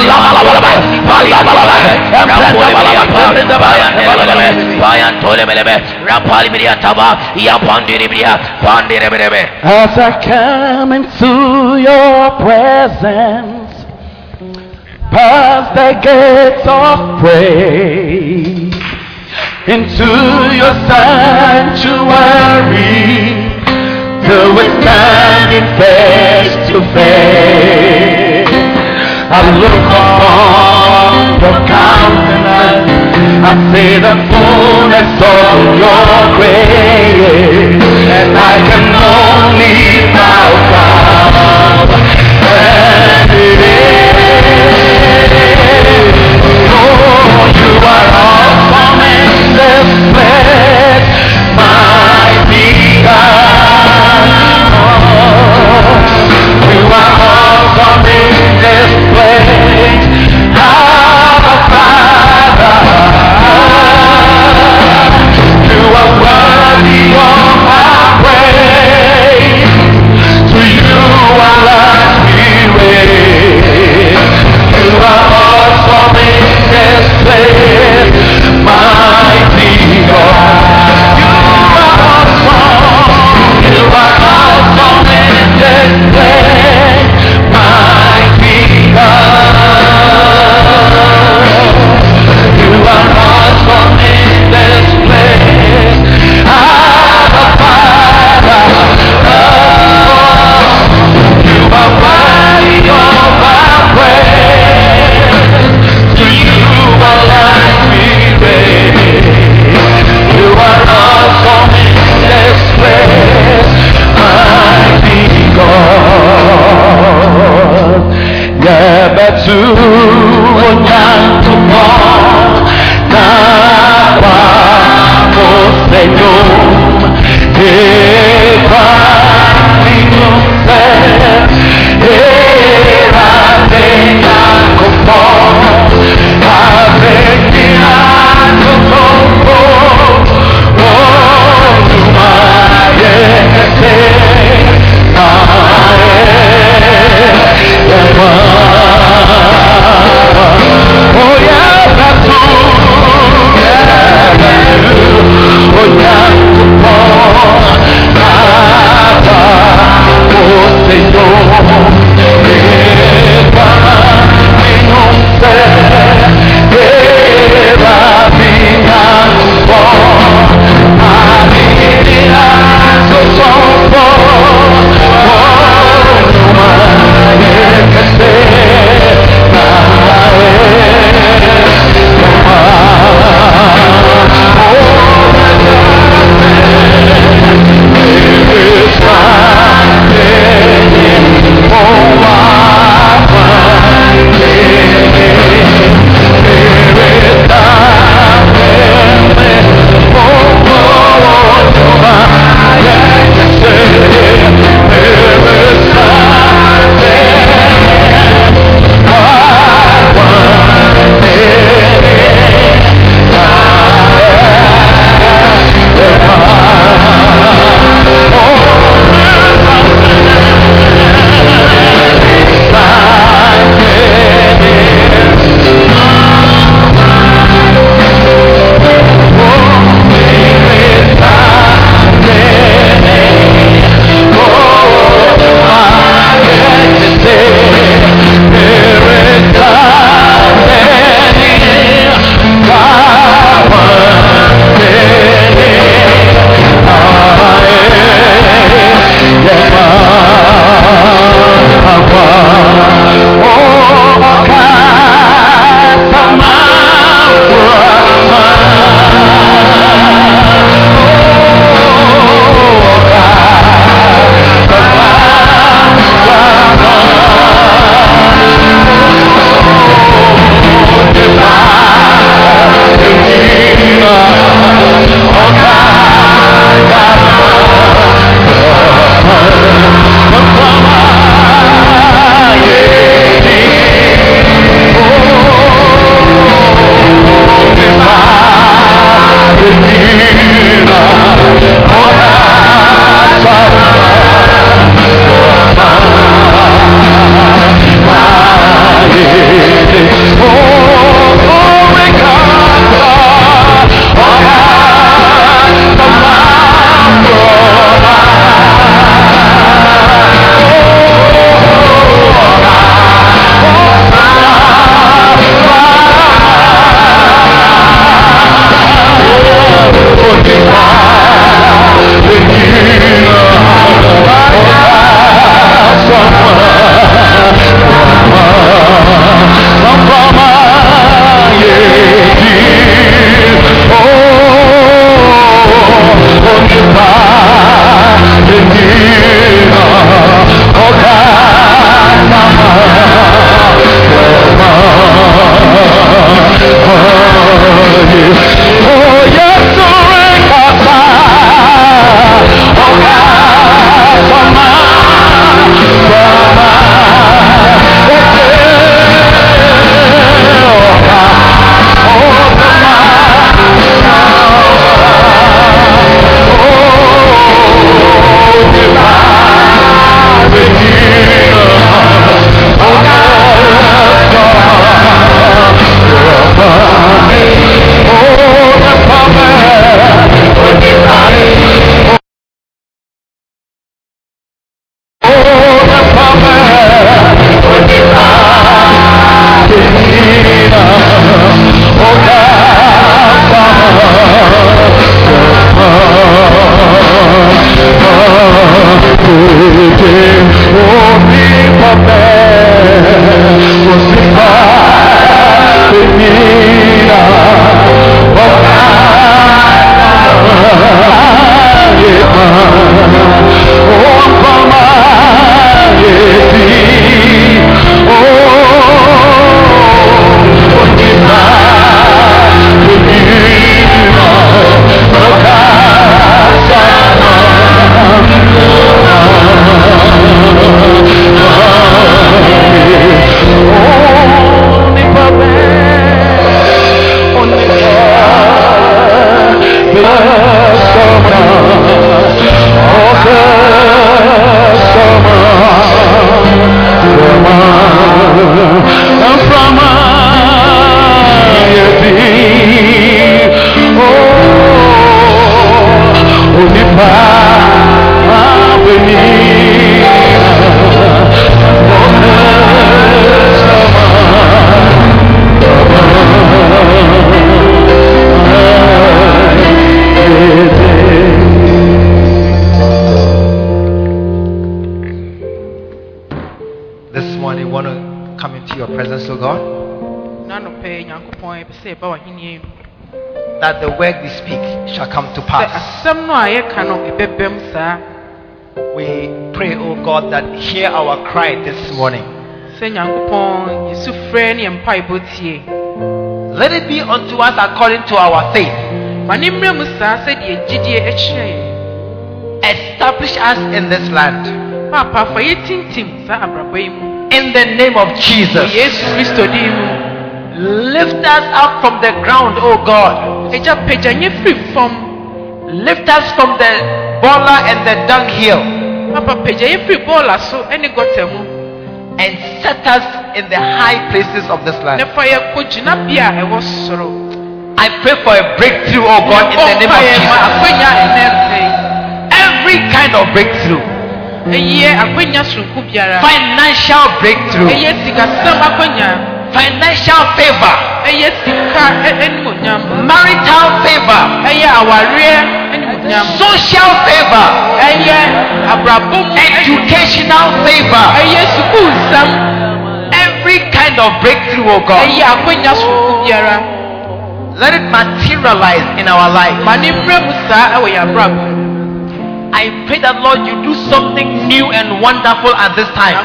Balabalabalaba, Balabalabalaba, As I come into your presence, past the gates of praise, into your sanctuary, till we're standing face to face. I look upon your countenance, I see the fullness of your grace, and I can only bow down that the word we speak shall come to pass. asɛm no a yɛka no ɛbɛbɛm saa We pray, O God, that hear our cry this morning. sɛ nyankopɔn yesu frɛ ne yɛ mpaebɔ tie Let it be unto us according to our faith. ma ne mmerɛ mu saa sɛdeɛ gyidie akyerɛ yɛn Establish us in this land. paapa fa yɛtintim saa abrabɔ yi mu In the name of Jesus. yesu kristo din mu Lift us up from the ground, O God. Agya pagya nyɛ firi fam Lift us from the bola and the dunghill papa pagya yɛ firi bɔɔla so ne gɔta mu and set us in the high places of this land. fa yɛkɔ gyinabea a ɛwɔ soro I pray for a breakthrough, O God, in the name of Jesus. akwanya ɛnɛ mpɛ Every kind of breakthrough. ɛyɛ akwanya soronko biara Financial breakthrough. ɛyɛ sikasɛm akwanya Financial favor. Ɛyɛ sika ɛ- animonyam Marital favor. ɛyɛ awareɛ animonyam Social favor. Educational favor. ɛyɛ sukuu nsɛm Every kind of breakthrough, O God. ɛyɛ akwanya soronko biara Let it materialize in our life. ma ne mmerɛ mu saa ɛwɔ yɛ abrabɔ I pray that, Lord, you do something new and wonderful at this time.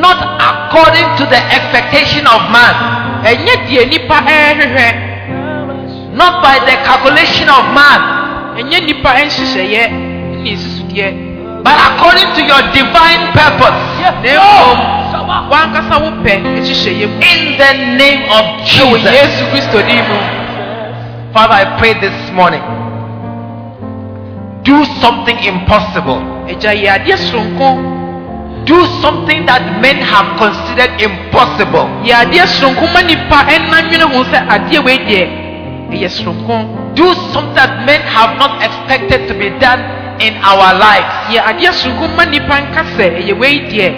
Not according to the expectation of man, ɛnyɛ deɛ nipa eh, ɛrehwehwɛ not by the calculation of man, ɛnyɛ nipa eh, nhyehyɛeɛ ne nsusudeɛ but according to your divine purpose. na mmom wankasa wo pɛ nhyehyɛeɛ mu In the name of Jesus. yesu kristo din Father, I pray this morning. Do something impossible. Do something that men have considered impossible. yɛ adeɛ soronko ma nipa ɛna nwene ho sɛ adeɛ wei deɛ ɛyɛ soronko Do something that men have not expected to be done in our lives. yɛ adeɛ soronko ma nipa nka sɛ ɛyɛ wei deɛ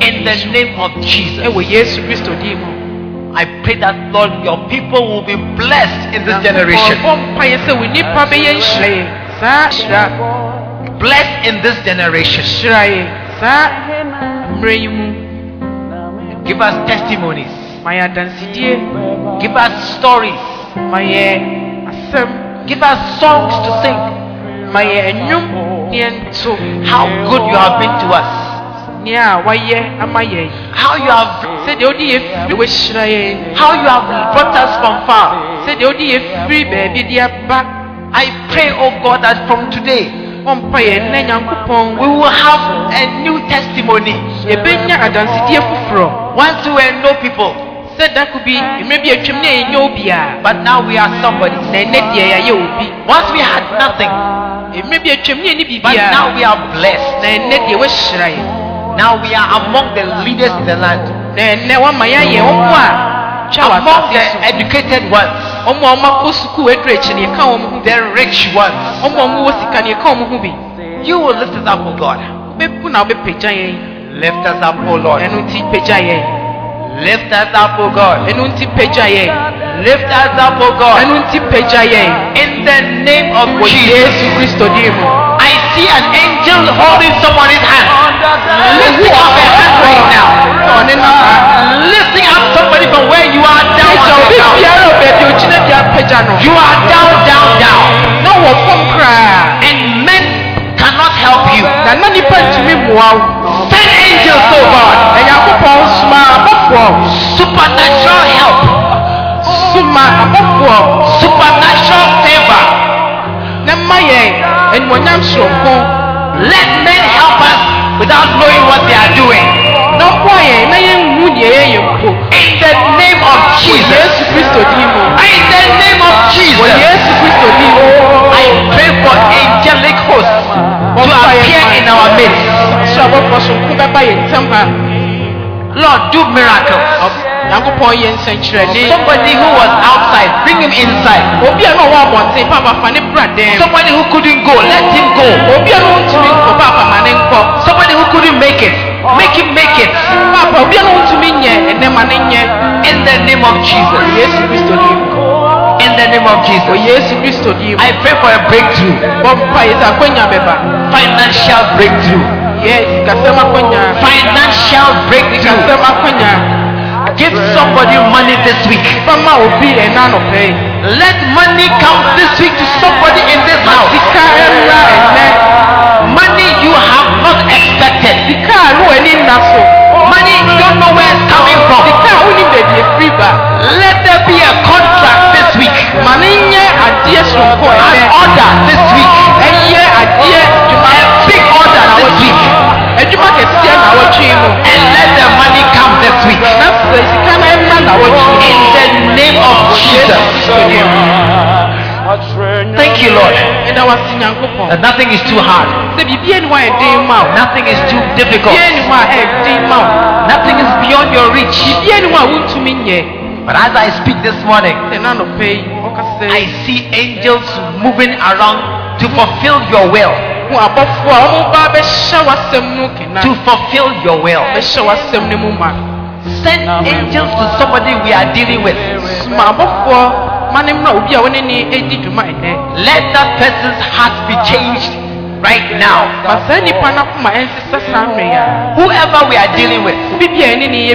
In the name of Jesus. ɛwɔ yesu kristo din mu I pray that, Lord, your people will be blessed in this generation. Bɔ mpaeɛ sɛ wo nipa bɛyɛ nhyira yɛ saa hyira Blessed in this generation. hyira yɛ saa mmerɛ Give us testimonies. ma yɛ adansedie Give us stories. ma yɛ asɛm Give us songs to sing. ma yɛ nnwom ne How good you have been to us. nea a wayɛ ama yɛn How you have sɛdeɛ wode yɛ firi wahyira yɛn how you have brought us from far. sɛdeɛ wode yɛ firi baabi de aba I pray, oh God, that from today ɔmpa yɛn nnɛ nyankopɔn we will have a new testimony. yɛbɛnya adansedie foforɔ Once we were no people, sɛ dako bi mmerɛ bi atwam ne yɛnyɛ obi a but now we are somebody. na ɛnɛ deɛ yɛayɛ obi Once we had nothing, mmerɛ bi atwam yɛne but biribi now a we are blessed. na ɛnɛ deɛ wahyira yɛn Now we are among the leaders in the land, na ɛnɛ wama yɛayɛ ɔmo a among the educated ones, ɔmo a ɔmakɔ sukuu aduru akyi ne yɛka wɔn ho bi the rich ones. ɔmo a ɔmo wɔ sika ne yɛka wɔn ho bi You will lift us up, oh God. na Lift us up, oh Lord. ɛno nti pagya yɛn Lift us up, oh God. ɛno nti pagya yɛn Lift us up, oh God. ɛno nti pagya yɛn In the name of yesu Jesus. kristo din mu I see an angel holding someone's hand. Lifting up a hand right now. ɔne nafa Lifting up somebody from where you are down pagya on obi the ground. biara wɔ baabi a ogyina bi apagya no You are down, down, down. na wɔ fam koraa And men cannot help you. na nipa ntumi wo Send angels, oh God. ɛnyankopɔn soma abɔfoɔ Supernatural help. Supernatural favor. na mma yɛn animonyam soronko Let men help us without knowing what they are doing. In the name of wɔ Jesus. yesu kristo din mu In the name of wɔ Jesus. yesu kristo din mu I pray for angelic hosts to appear in our midst. so abɔfoɔ soronko bɛba yɛn ntam ha Lord, do miracles. nyankopɔn yɛ nsɛnkyerɛnne Somebody who was outside, bring him inside. obi a na ɔwɔ abɔnten papa fa ne bra dɛm Somebody who couldn't go, let him go. obi a na ɔntumi nkɔ papa ma ne nkɔ Somebody who couldn't make it, make him make it. papa obi a na ɔntumi nyɛ ɛnɛ ma ne nyɛ In the name of Jesus. yesu kristo din In the name of Jesus. yesu kristo din I pray for a breakthrough, bɔ mpa yɛ sɛ akwanya bɛba financial breakthrough, akwanya financial breakthrough. Give somebody money this week. fama obi ɛna anɔpɛ yi Let money come this week to somebody in this house. Ma ne nyɛ adeɛ soronko An order this week. ɛyɛ adeɛ dwuma A big order this week. adwuma kɛseɛ na wɔtwe mu And let the money come this week. na sɛ sika no ɛmra na wɔtwe In the name of Jesus. Thank you, Lord. That nothing is too hard. Nothing is too difficult. Nothing is beyond your reach. Biribia ni hɔ a wontumi nyɛ But as I speak this morning, sɛ na anɔpɛ yi ɔka sɛ I see angels moving around to fulfill your will. hu abɔfoɔ a ɔmo ba bɛhyɛ w'asɛm no kena To fulfill your will. bɛhyɛ w'asɛm no mu ma Send angels to somebody we are dealing with. soma abɔfoɔ ma ne mmra obi a wɔne ne edi dwuma ɛnɛ Let that person's heart be changed right now. ma saa nnipa no akoma ɛnsesa saa mmere Whoever we are dealing with, obi bi a ɛne ne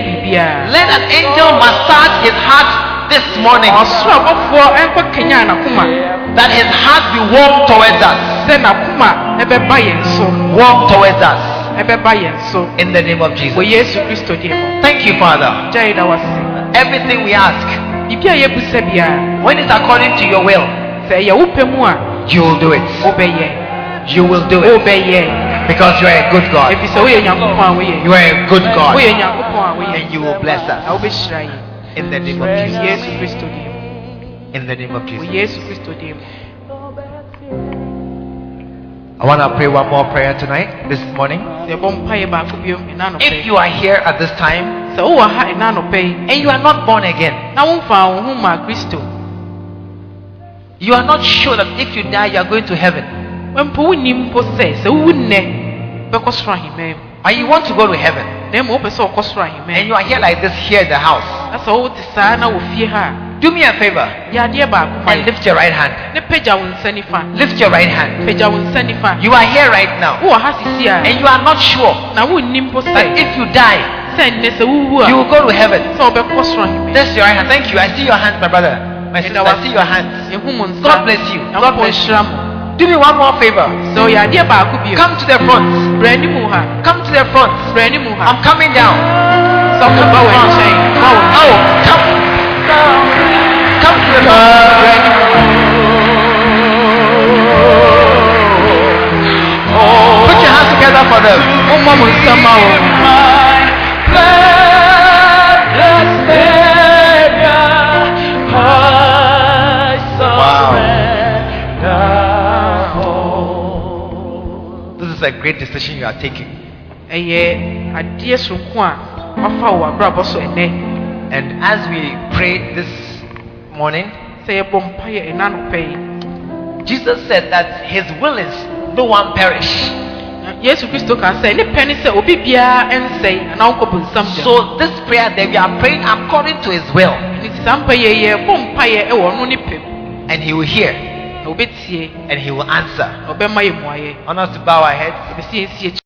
let an angel massage his heart this morning oh, ɔsoro abɔfoɔ ɛnkɔ kanya n'akoma that his heart be warm towards us. sɛ n'akoma ɛbɛba yɛn so Warm towards us. ɛbɛba yɛn so In the name of Jesus. yesu kristo din mu Thank you, Father. gya yi da wase Everything we ask, biribi a yɛbusa biara when it's according to your will, sɛ ɛyɛ wo pɛ mu a you will do it. You will do it. Because you are a good God. ɛfiri sɛ woyɛ nyankopɔn a woyɛ You are a good God. woyɛ nyankopɔn a woyɛ And you will bless us. In the name of Jesus. yesu kristo din mu In the name of Jesus. yesu kristo din mu I want to pray one more prayer tonight, this morning. sɛ yɛbɔ mpayɛ baako biom ɛna anɔpɛ If you are here at this time sɛ wowɔ ha ɛna anɔpɛ yi and you are not born again, na womfa wo ho ma kristo you are not sure that if you die, you are going to heaven, mpo wonnim mpo sɛ sɛ wowu nnɛ wobɛkɔ soro ahemmaa mu and you want to go to heaven, na mmom wopɛ sɛ wɔkɔ soro ahemmaa and you are here like this here in the house, na sɛ wowote saa na wɔ fie ha do me a favor a yɛ adeɛ baako and lift your right hand. ne pagya wo nsa nifa Lift your right hand. pagya wo nsa nifa You are here right now, wowɔ ha sisi a and you are not sure na wonnim mpo sɛ if you die, sɛ nnɛ sɛ wowu you will go to heaven. sɛ wobɛkɔ soro ahemmaa That's your hand. Thank you. I see your hands, my brother. My sister, I see your hands. God bless you. God bless you. Nhyira mo Do me one more favor. sɛ ɔyɛ adeɛ baako bio Come to the front. brɛ anim ha Come to the front. brɛ anim ha I'm coming down. sɛ woba wɔ nkyɛn ba wɔ nkyɛn Oh, come. Come to the front. brɛ anim ha Put your hands together for them. wommɔ mo nsa is a great decision you are taking. ɛyɛ adeɛ sonko a wafa wɔ abrabɔ so ɛnɛ And as we pray this morning, sɛ yɛbɔ mpayɛ ɛna anɔpɛ yi Jesus said that his will is no one perish. yesu kristo ka sɛ ne pɛ ne sɛ obi biara ɛnsɛe anaa wonkɔ bonsam gya So this prayer that we are praying according to his will, ne saa mpayɛ yi yɛbɔ mpayɛ ɛwɔ ɔno ne pɛ and he will hear. And He will answer. na ɔbɛma yɛ mmuayɛ I want us to bow our heads.